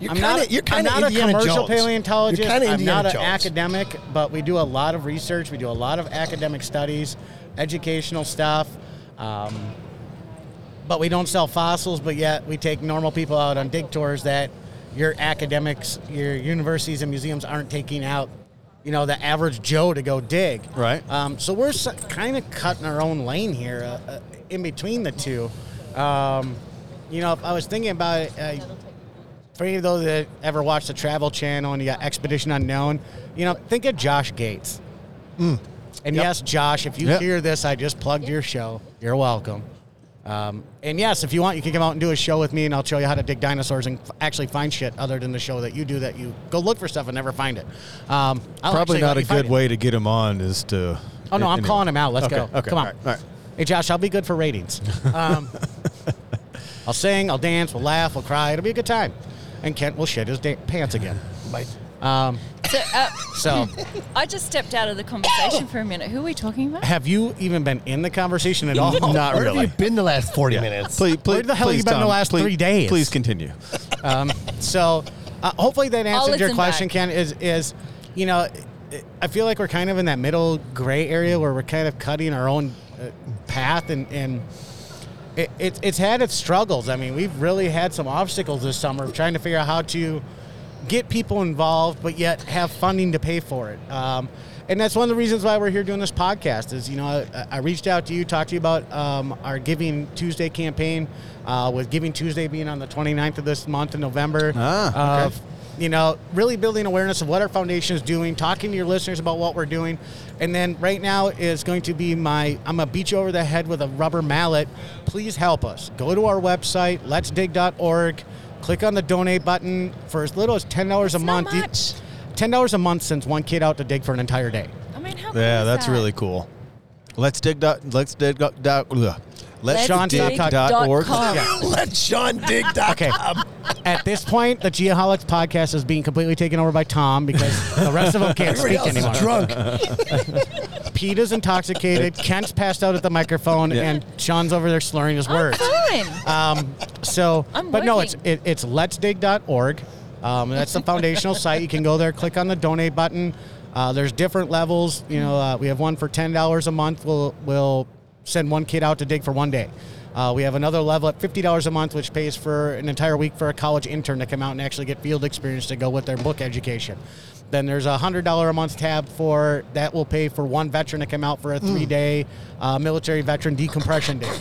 You're I'm kind not, of you're I'm kind of not Indiana a commercial Jones. paleontologist. You're kind of I'm not an academic, but we do a lot of research. We do a lot of academic studies, educational stuff. Um, but we don't sell fossils, but yet we take normal people out on dig tours that your academics, your universities and museums aren't taking out, you know, the average Joe to go dig. Right. Um, so we're kind of cutting our own lane here uh, uh, in between the two. Um, you know, if I was thinking about it, uh, for any of those that ever watched the Travel Channel and you got Expedition Unknown, you know, think of Josh Gates. And yes, Josh, if you Yep. hear this, I just plugged your show. You're welcome. Um, and yes, if you want, you can come out and do a show with me, and I'll show you how to dig dinosaurs and f- actually find shit other than the show that you do. That you go look for stuff and never find it. Um, I'll Probably not a you find good it. way to get him on is to. Oh no, I'm anyway. calling him out. Let's Okay, go. Okay. Come on. All right. All right. Hey Josh, I'll be good for ratings. [LAUGHS] Um, I'll sing, I'll dance, we'll laugh, we'll cry. It'll be a good time. And Kent will shit his da- pants again. Might- Um, So, uh, [LAUGHS] so, [LAUGHS] I just stepped out of the conversation for a minute. Who are we talking about? have you even been in the conversation at all? [LAUGHS] Not really. Where really. have you been the last forty Yeah. minutes? Please, please, Where the hell please, you been the Tom, last please- three days? Please continue. Um, so, uh, hopefully that I'll answered your listen question, back. Ken. Is is you know, I feel like we're kind of in that middle gray area where we're kind of cutting our own uh, path, and and it, it's it's had its struggles. I mean, we've really had some obstacles this summer of trying to figure out how to get people involved, but yet have funding to pay for it. Um, and that's one of the reasons why we're here doing this podcast. Is you know I, I reached out to you, talked to you about um, our Giving Tuesday campaign, uh, with Giving Tuesday being on the 29th of this month in November. Ah, okay. Uh, you know, really building awareness of what our foundation is doing, talking to your listeners about what we're doing. And then right now is going to be my I'm going to beat you over the head with a rubber mallet. Please help us. Go to our website, letsdig.org, click on the donate button for as little as $10 a It's not month. You- much. $10 a month sends one kid out to dig for an entire day. I mean, how Yeah, cool is that's that? really cool. Let's dig. Dot, let's dig. Dot, dot, ugh. let's Sean, dig. Dot org. Dot. Yeah. [LAUGHS] Let Sean dig. dot Okay. At this point, the Geoholics podcast is being completely taken over by Tom because the rest of them can't Everybody speak else anymore. is drunk. [LAUGHS] Pete is intoxicated. Kent's passed out at the microphone, Yeah. and Sean's over there slurring his I'm words. fine. Um, so, I'm but no, it's working. it, it's letsdig.org. Um, that's the foundational [LAUGHS] site. You can go there, click on the donate button. Uh, there's different levels. You know, uh, we have one for ten dollars a month. We'll we'll send one kid out to dig for one day. Uh, we have another level at fifty dollars a month, which pays for an entire week for a college intern to come out and actually get field experience to go with their book education. Then there's a hundred dollar a month tab for that will pay for one veteran to come out for a three day uh, military veteran decompression day.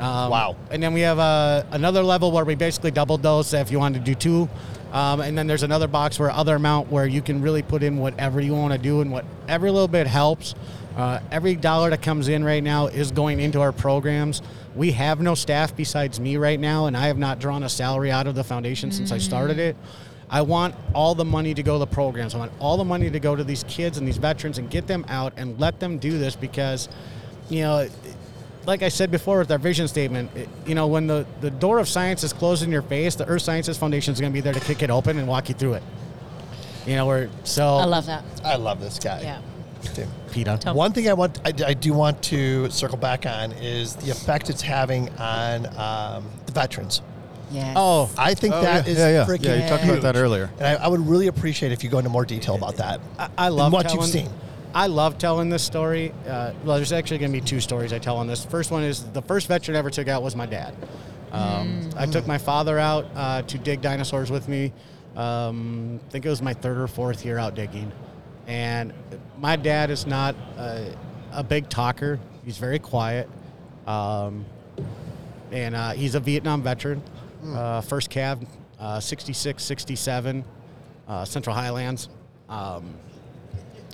Um, Wow. And then we have uh, another level where we basically doubled those if you wanted to do two. Um, and then there's another box where other amount where you can really put in whatever you want to do and what every little bit helps. Uh, every dollar that comes in right now is going into our programs. We have no staff besides me right now, and I have not drawn a salary out of the foundation since I started it. I want all the money to go to the programs. I want all the money to go to these kids and these veterans and get them out and let them do this because, you know, like I said before with our vision statement, it- you know, when the, the door of science is closed in your face, the Earth Sciences Foundation is going to be there to kick it open and walk you through it. You know, we're so. I love that. I love this guy. Yeah. Dude. Peta. Tom. One thing I want, I, I do want to circle back on is the effect it's having on um, the veterans. Yeah. Oh, I think Oh, that yeah, is yeah, yeah. freaking Yeah, you talked about that earlier. And I, I would really appreciate if you go into more detail about that. I, I love what telling, you've seen. I love telling this story. Uh, well, there's actually going to be two stories I tell on this. First one is the first veteran I ever took out was my dad. Um, I took my father out uh, to dig dinosaurs with me. Um, I think it was my third or fourth year out digging, and my dad is not a, a big talker. He's very quiet, um, and uh, he's a Vietnam veteran, uh, first cav, uh, 66, 67, uh, Central Highlands. Um,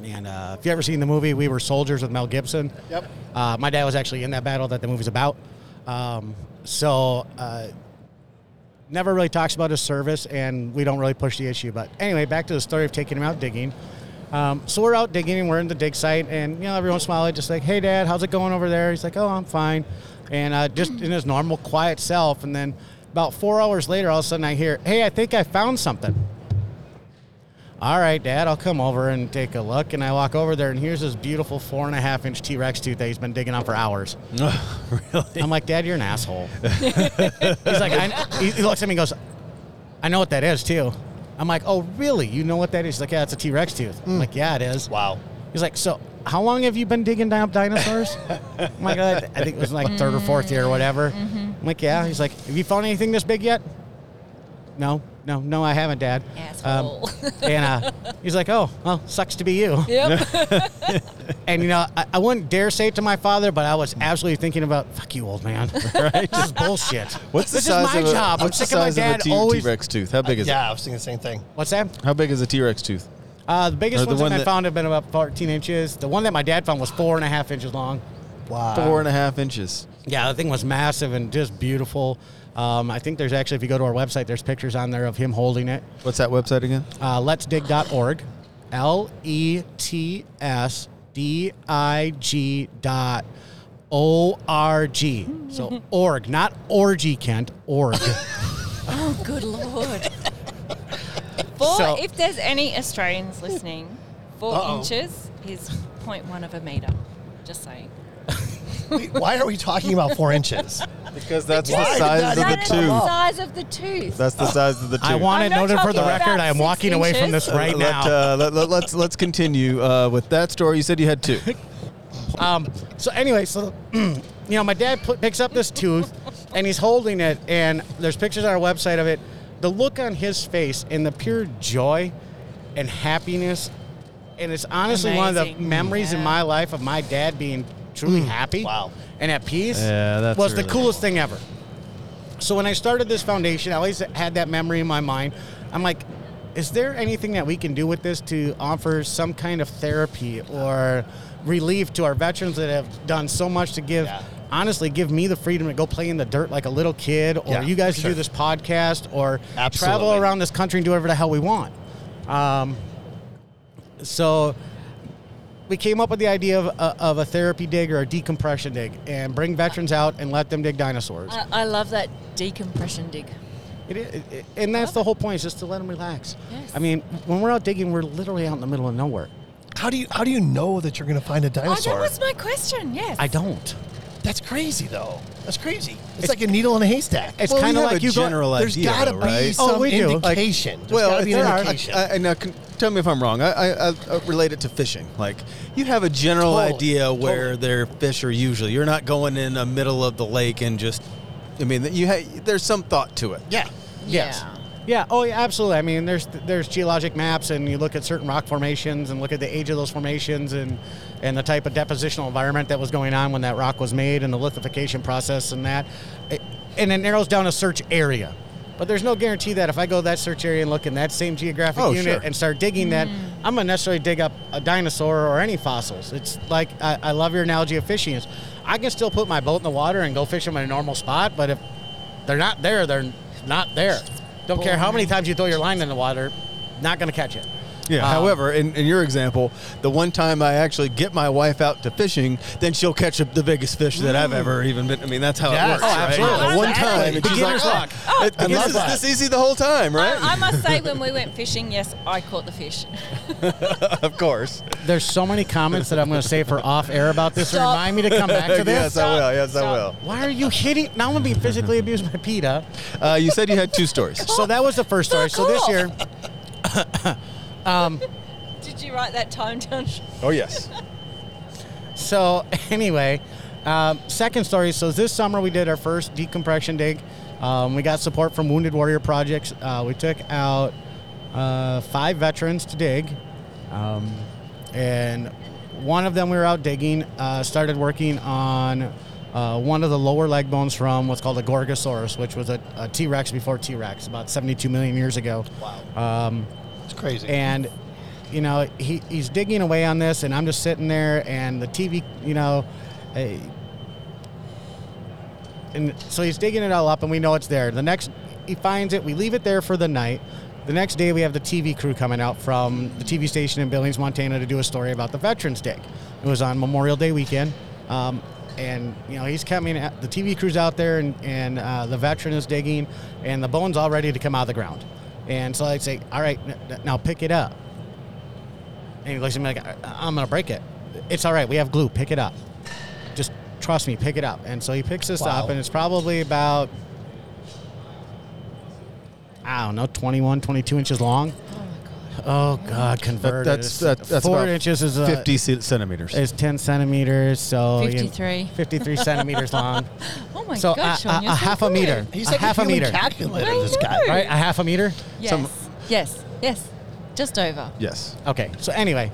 and uh, if you ever seen the movie We Were Soldiers with Mel Gibson, Yep. uh, my dad was actually in that battle that the movie's about. Um, so uh, never really talks about his service, and we don't really push the issue. But anyway, back to the story of taking him out digging. Um, so we're out digging, and we're in the dig site, and you know every once in a while I just like, "Hey, Dad, how's it going over there?" He's like, "Oh, I'm fine," and uh, just in his normal quiet self. And then about four hours later, all of a sudden I hear, "Hey, I think I found something." All right, Dad, I'll come over and take a look. And I walk over there, and here's this beautiful four and a half inch T Rex tooth that he's been digging on for hours. [LAUGHS] really? I'm like, Dad, you're an asshole. [LAUGHS] he's like, I, he looks at me and goes, I know what that is too. I'm like, oh, really? You know what that is? He's like, yeah, it's a T Rex tooth. I'm like, yeah, it is. Wow. He's like, so how long have you been digging up dinosaurs? [LAUGHS] I'm like, "Uh, I think it was like third or fourth year or whatever. I'm like, yeah. He's like, have you found anything this big yet? No, no, no, I haven't, Dad. Asshole. Um, and uh, he's like, oh, well, sucks to be you. Yep. [LAUGHS] And you know, I, I wouldn't dare say it to my father, but I was absolutely thinking about, fuck you, old man. [LAUGHS] right? [LAUGHS] This is bullshit. What's the this size is my of a, job. What's I'm the sick of my size of dad a T- always. T-Rex tooth? How big is it? Yeah, I was thinking the same thing. What's that? How big is a T-Rex tooth? Uh, the biggest the ones one that I found have been about 14 inches. The one that my dad found was four and a half inches long. Wow. Four and a half inches. Yeah, the thing was massive and just beautiful. Um, I think there's actually, if you go to our website, there's pictures on there of him holding it. What's that website again? Uh, letsdig.org. L E T S D I G dot O R G. So [LAUGHS] org, not orgy, Kent. Org. [LAUGHS] oh, good lord. Four. So- if there's any Australians listening, 4 Uh-oh. inches is 0.1 of a meter. Just saying. [LAUGHS] Wait, Why are we talking about four inches? Because that's Why the did size that of the even That is come tooth. up? the size of the tooth. That's the size of the tooth. I want it I'm not noted for the talking record. I am six walking away from inches. this right let, now. Uh, let, let, let's let's continue uh, with that story. You said you had two. Um, so anyway, so [CLEARS THROAT] you know, my dad put, picks up this tooth, and he's holding it, and there's pictures on our website of it. The look on his face and the pure joy and happiness and it's honestly one of the Amazing. memories in Yeah. my life of my dad being truly happy Wow. and at peace Yeah, that's was the really coolest thing ever. So when I started this foundation, I always had that memory in my mind. I'm like, is there anything that we can do with this to offer some kind of therapy or relief to our veterans that have done so much to give Yeah. honestly give me the freedom to go play in the dirt like a little kid or Yeah, you guys to do this podcast or travel around this country and do whatever the hell we want. Um, so we came up with the idea of a, of a therapy dig or a decompression dig and bring veterans out and let them dig dinosaurs. I, I love that decompression dig. It is, it- and that's the whole point is just to let them relax. Yes. I mean, when we're out digging, we're literally out in the middle of nowhere. How do you how do you know that you're going to find a Oh, dinosaur? that was my question. Yes. I don't. That's crazy, though. That's crazy. It's, like a needle in a haystack. It's Well, kind of have like a you go- general There's idea, got to though, be right? Oh, some we do. Like- indication. There's well, got to be an there are- indication. I, I, now, con- tell me if I'm wrong. I, I, I relate it to fishing. Like you have a general Totally, idea where totally. their fish are usually. You're not going in the middle of the lake and just. I mean, you ha- there's some thought to it. yeah. Yes. Yeah. Yeah. Oh, yeah. Absolutely. I mean, there's there's geologic maps, and you look at certain rock formations and look at the age of those formations and and the type of depositional environment that was going on when that rock was made and the lithification process and that, It- and it narrows down a search area. But there's no guarantee that if I go to that search area and look in that same geographic Oh, unit sure. and start digging that, mm. I'm gonna necessarily dig up a dinosaur or any fossils. It's like I, I love your analogy of fishing. Is I can still put my boat in the water and go fish them in a normal spot, but if they're not there, they're not there. Don't care how many times you throw your line in the water, not going to catch it. Yeah. Um, However, in, in your example, the one time I actually get my wife out to fishing, then she'll catch the biggest fish that I've ever even been. I mean, that's how Yes. it works, Oh, right? absolutely. The one time, and she's like, Beginner's "Oh, it- I this is that. this easy the whole time, right? I, I must say, when we [LAUGHS] went fishing, yes, I caught the fish. [LAUGHS] [LAUGHS] of course. There's so many comments that I'm going to say for off air about this. Stop. Remind me to come back to this. yes, I will. Yes, I will. Why are you hitting? Now I'm going to be physically abused by Peta. Uh, you said you had two stories. So that was the first story. So this off. Year, [LAUGHS] Did you write that time down? Oh yes. So anyway, um, second story. So this summer we did our first decompression dig. Um, we got support from Wounded Warrior Projects. Uh, we took out uh, five veterans to dig, um, and one of them we were out digging. Uh, started working on uh, one of the lower leg bones from what's called a Gorgosaurus, which was a, a T Rex before T Rex, about 72 million years ago. Wow. Um, It's crazy. and you know he, he's digging away on this and i'm just sitting there and the tv you know eh, and so he's digging it all up and we know it's there. The next he finds it we leave it there for the night. The next day we have the tv crew coming out from the tv station in billings montana to do a story about the veterans day. It was on memorial day weekend. Um, and you know he's coming the tv crew's out there and, and uh, the veteran is digging and the bone's all ready to come out of the ground and so i'd say all right now pick it up and he looks at me like, "I- I'm going to break it. It's all right. We have glue. Pick it up. Just trust me. Pick it up. And so he picks this Wow. up, and it's probably about, I don't know, 21, 22 inches long. Oh, God, converted. that's It's- that, that's Four about inches is uh, 50 ce- centimeters. is 10 centimeters. So you know, 53. 53 [LAUGHS] centimeters long. Oh my So gosh, a, Sean, a, you're a so half a good. meter. He's a like half a a human meter. calculator, I this guy. know. Right? A half a meter? Yes. Some- yes. Yes. Just over. yes. Okay. So anyway,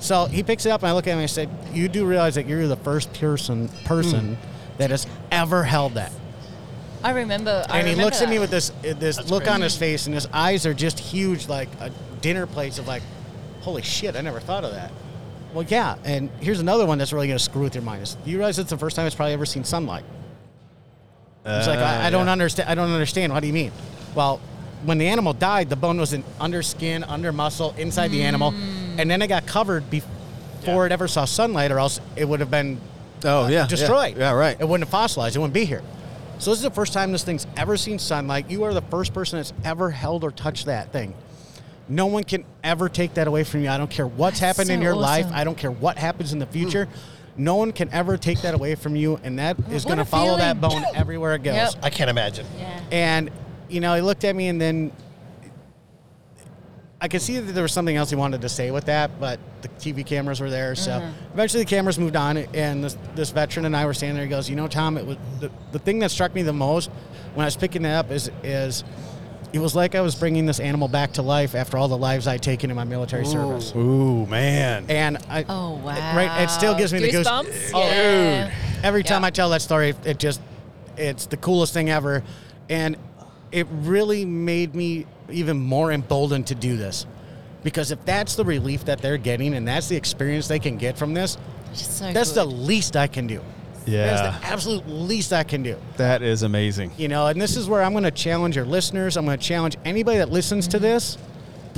so he picks it up and I look at him and I said, "You do realize that you're the first person person that has ever held that." I remember. I and he remember looks at me that. with this this look on his face, and his eyes are just huge, like a dinner plates of like, "Holy shit! I never thought of that." Well, yeah. And here's another one that's really going to screw with your mind. Is you realize it's the first time it's probably ever seen sunlight? It's like, I, I don't Uh, yeah. understand. I don't understand. What do you mean? Well, when the animal died, the bone was in under skin, under muscle, inside the animal, Mm. and then it got covered before it ever saw sunlight, or else it would have been Oh yeah. destroyed. Yeah, yeah right. It wouldn't have fossilized. It wouldn't be here. So this is the first time this thing's ever seen sunlight. You are the first person that's ever held or touched that thing. No one can ever take that away from you. I don't care what's That's happened in so your life. I don't care what happens in the hmm. future. No one can ever take that away from you, and that is What going to a follow that bone [COUGHS] everywhere it goes. Yep. I can't imagine. Yeah. And you know, he looked at me, and then I could see that there was something else he wanted to say with that, but the TV cameras were there. So uh-huh. eventually, the cameras moved on, and this, this veteran and I were standing there. He goes, "You know, Tom, it was the, the thing that struck me the most when I was picking it up is is it was like I was bringing this animal back to life after all the lives I'd taken in my military service. Ooh, man. And I, Oh wow! right, it still gives me the goose- goosebumps. Oh, yeah. every time I tell that story, it just it's the coolest thing ever, and it really made me even more emboldened to do this. Because if that's the relief that they're getting and that's the experience they can get from this, Just so that's the good. least I can do. Yeah. That's the absolute least I can do. That is amazing. You know, and this is where I'm going to challenge your listeners. I'm going to challenge anybody that listens to this.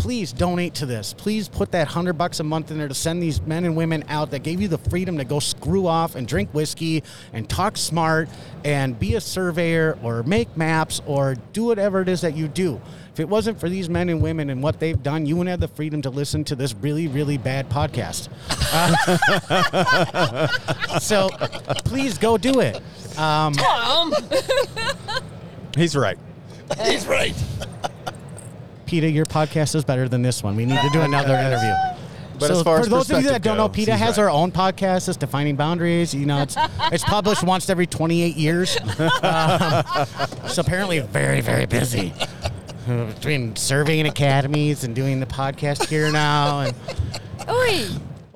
Please donate to this. Please put that hundred bucks a month in there to send these men and women out that gave you the freedom to go screw off and drink whiskey and talk smart and be a surveyor or make maps or do whatever it is that you do. If it wasn't for these men and women and what they've done, you wouldn't have the freedom to listen to this really, really bad podcast. Uh, [LAUGHS] so please go do it. Um, Tom. He's right. He's right. Peta, your podcast is better than this one. We need to do another interview. But as far for as those of you that perspective don't know, goes, Peta has right. her own podcast. It's Defining Boundaries. You know, it's [LAUGHS] it's published once every 28 years. [LAUGHS] Um, so apparently, very very busy between surveying academies and doing the podcast here now. And Oi.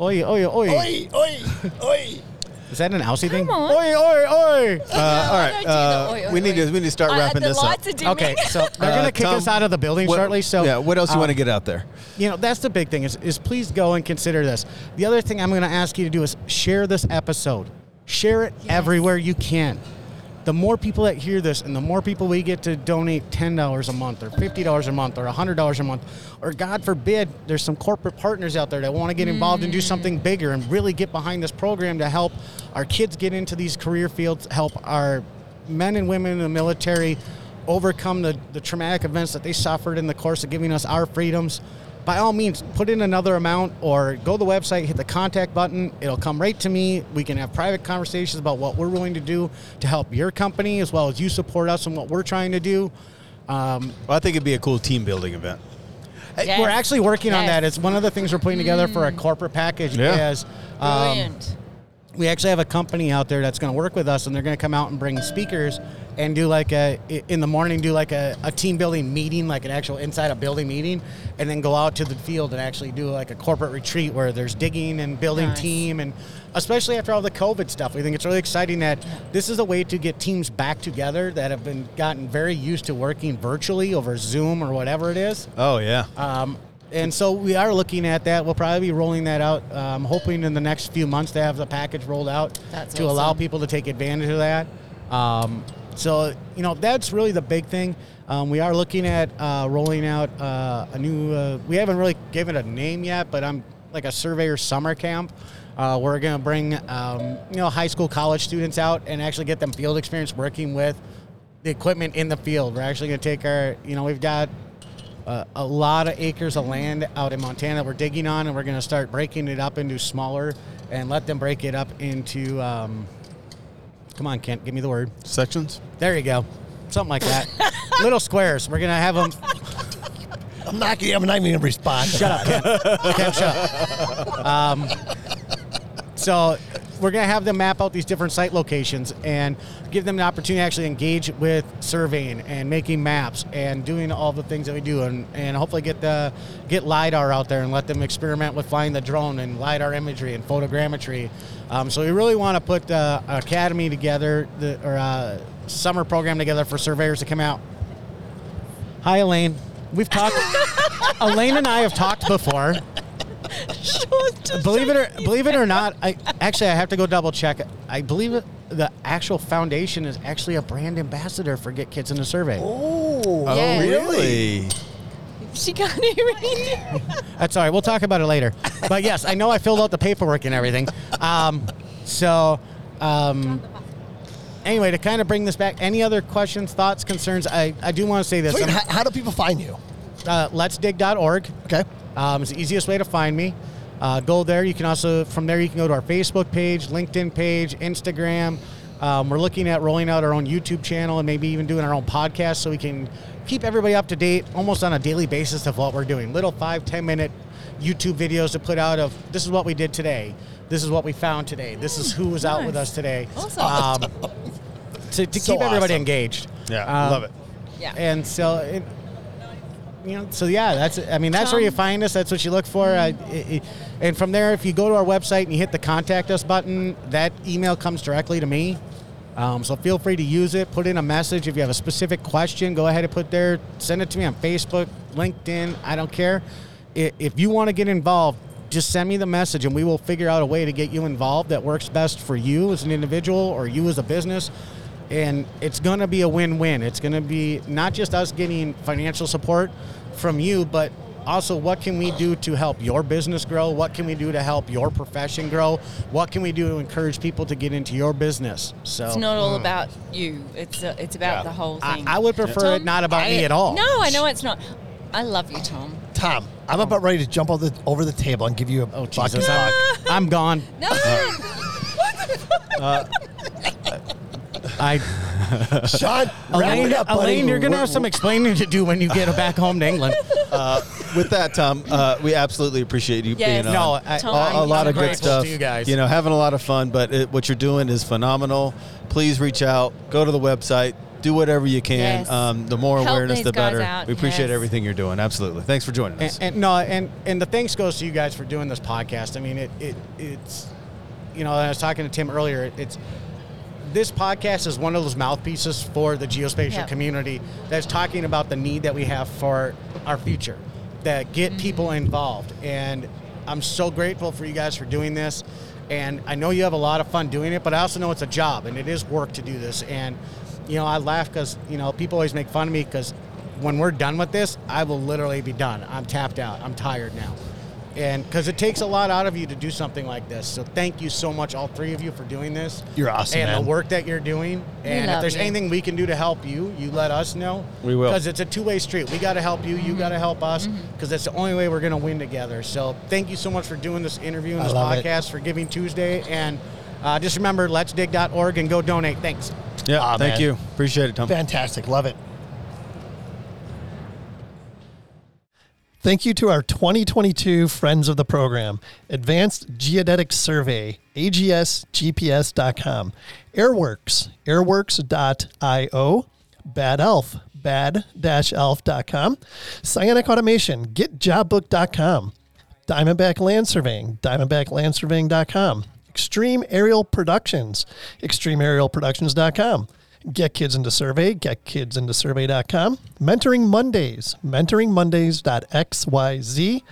oi oi oi, Oi, oi, oi. Is that an Aussie thing? on. Oi oi oi. [LAUGHS] Uh, all right. Uh, the oi, oi, we need to we need to start Uh, wrapping the this up. lights are dimming. Okay, so [LAUGHS] they're Uh, gonna kick Tom, us out of the building what- shortly. So yeah, what else do you um, want to get out there? you know that's the big thing is, is please go and consider this the other thing i'm going to ask you to do is share this episode share it everywhere you can the more people that hear this and the more people we get to donate $10 a month or $50 a month or $100 a month or god forbid there's some corporate partners out there that want to get involved and do mm. something bigger and really get behind this program to help our kids get into these career fields help our men and women in the military overcome the, the traumatic events that they suffered in the course of giving us our freedoms by all means put in another amount or go to the website hit the contact button it'll come right to me we can have private conversations about what we're willing to do to help your company as well as you support us in what we're trying to do um, Well, I think it'd be a cool team building event. Yes. we're actually working on that it's one of the things we're putting together for a corporate package Yeah. is um, Brilliant. we actually have a company out there that's going to work with us and they're going to come out and bring speakers and do like a in the morning do like a, a team building meeting like an actual inside a building meeting and then go out to the field and actually do like a corporate retreat where there's digging and building Nice. team and especially after all the covid stuff we think it's really exciting that this is a way to get teams back together that have been gotten very used to working virtually over zoom or whatever it is Oh yeah. um, and so we are looking at that. We'll probably be rolling that out, um, hoping in the next few months to have the package rolled out That's to allow people to take advantage of that. Um, so, you know, that's really the big thing. Um, we are looking at uh, rolling out uh, a new, uh, we haven't really given it a name yet, but I'm like a surveyor summer camp. Uh, we're going to bring, um, you know, high school, college students out and actually get them field experience working with the equipment in the field. We're actually going to take our, you know, we've got uh, a lot of acres of land out in Montana we're digging on, and we're going to start breaking it up into smaller and let them break it up into. Um, come on, Kent, give me the word. Sections. There you go, something like that. [LAUGHS] Little squares. We're going to have them. I'm not gonna, I'm not even gonna respond. Shut up, Kent. Kent, shut up. [LAUGHS] Um, so we're going to have them map out these different site locations and give them the opportunity to actually engage with surveying and making maps and doing all the things that we do and, and hopefully get the get lidar out there and let them experiment with flying the drone and lidar imagery and photogrammetry. Um, so we really want to put the academy together the or uh, summer program together for surveyors to come out. Hi elaine. We've talked [LAUGHS] elaine and i have talked before believe it or believe it or not, I actually I have to go double check. I believe it, the actual foundation is actually a brand ambassador for Get Kids Into Survey. Oh, Yeah. really? She can't [LAUGHS] even. That's all right. We'll talk about it later. But yes, I know I filled out the paperwork and everything. Um, so. Um, Anyway, to kind of bring this back, any other questions, thoughts, concerns? I, I do want to say this. Wait, how, how do people find you? uh, letsdig.org. Okay. Um, it's the easiest way to find me. Uh, go there. You can also, from there, you can go to our Facebook page, LinkedIn page, Instagram. Um, we're looking at rolling out our own YouTube channel and maybe even doing our own podcast so we can keep everybody up to date almost on a daily basis of what we're doing. Little five, 10 minute YouTube videos to put out of this is what we did today. This is what we found today. This is who was out with us today. Awesome. Um, to to So keep everybody awesome. engaged. Yeah, Um, love it. Yeah. and so, it, you know, so yeah, that's I mean that's where you find us. That's what you look for. I, i i and from there, if you go to our website and you hit the contact us button, that email comes directly to me. Um, so feel free to use it. Put in a message if you have a specific question. Go ahead and put there. Send it to me on Facebook, LinkedIn. I don't care. If you want to get involved, just send me the message, and we will figure out a way to get you involved that works best for you as an individual or you as a business. And it's going to be a win-win. It's going to be not just us getting financial support from you, but also what can we do to help your business grow? What can we do to help your profession grow? What can we do to encourage people to get into your business? So It's not all about you. It's uh, it's about the whole thing. I would prefer Tom, it not about I- me at all. No, I know it's not. I love you, Tom. Tom, I'm about ready to jump over the, over the table and give you a Oh fucking Jesus, hug. I'm, I'm gone. No, [LAUGHS] [LAUGHS] I Sean, wrap Elaine, it up, buddy. Elaine, you're gonna have some explaining to do when you get back home to England. [LAUGHS] With that, Tom, uh, we absolutely appreciate you Yes. being on. No, I, Tom, a, a I'm- lot I'm of good grateful stuff. to you guys. you know, having a lot of fun, but it, what you're doing is phenomenal. Please reach out, go to the website, do whatever you can. Yes. Um, the more Help awareness, these the guys better. out, We appreciate yes. everything you're doing. Absolutely. Thanks for joining us. and, and no, and and the thanks goes to you guys for doing this podcast. I mean, it, it it's you know, I was talking to Tim earlier. It's this podcast is one of those mouthpieces for the geospatial Yeah. community that's talking about the need that we have for our future, that get mm-hmm. people involved. And I'm so grateful for you guys for doing this. And I know you have a lot of fun doing it, but I also know it's a job and it is work to do this. And you know, I laugh because you know people always make fun of me because when we're done with this, I will literally be done. I'm tapped out. I'm tired now. And because it takes a lot out of you to do something like this. So thank you so much, all three of you, for doing this. You're awesome, And man. the work that you're doing. And if there's you. anything we can do to help you, you let us know. We will. Because it's a two way street. We got to help you. You got to help us. Because that's the only way we're going to win together. So thank you so much for doing this interview and this love it. podcast, for Giving Tuesday. And uh, just remember, let's dig.org and go donate. Thanks. yeah, Aw, thank man. you. Appreciate it, Tom. Fantastic. Love it. Thank you to our 2022 friends of the program Advanced Geodetic Survey, agsgps.com, Airworks, airworks.io, Bad Elf, bad-elf.com, Cyanic Automation, getjobbook.com, Diamondback Land Surveying, diamondbacklandsurveying.com, Extreme Aerial Productions, extremeaerialproductions.com, Get Kids Into Survey, getkidsintosurvey.com, Mentoring Mondays, mentoringmondays.xyz,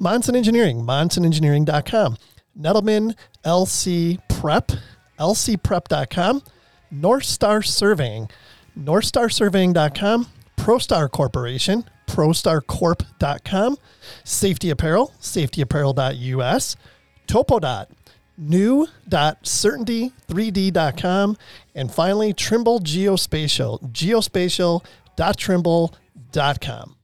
Monson Engineering, monsonengineering.com, Nettleman LC Prep, lcprep.com, North Surveying, northstarsurveying.com, ProStar Corporation, prostarcorp.com, Safety Apparel, safetyapparel.us, Topodot, new.certainty3d.com, and finally Trimble Geospatial, geospatial.trimble.com.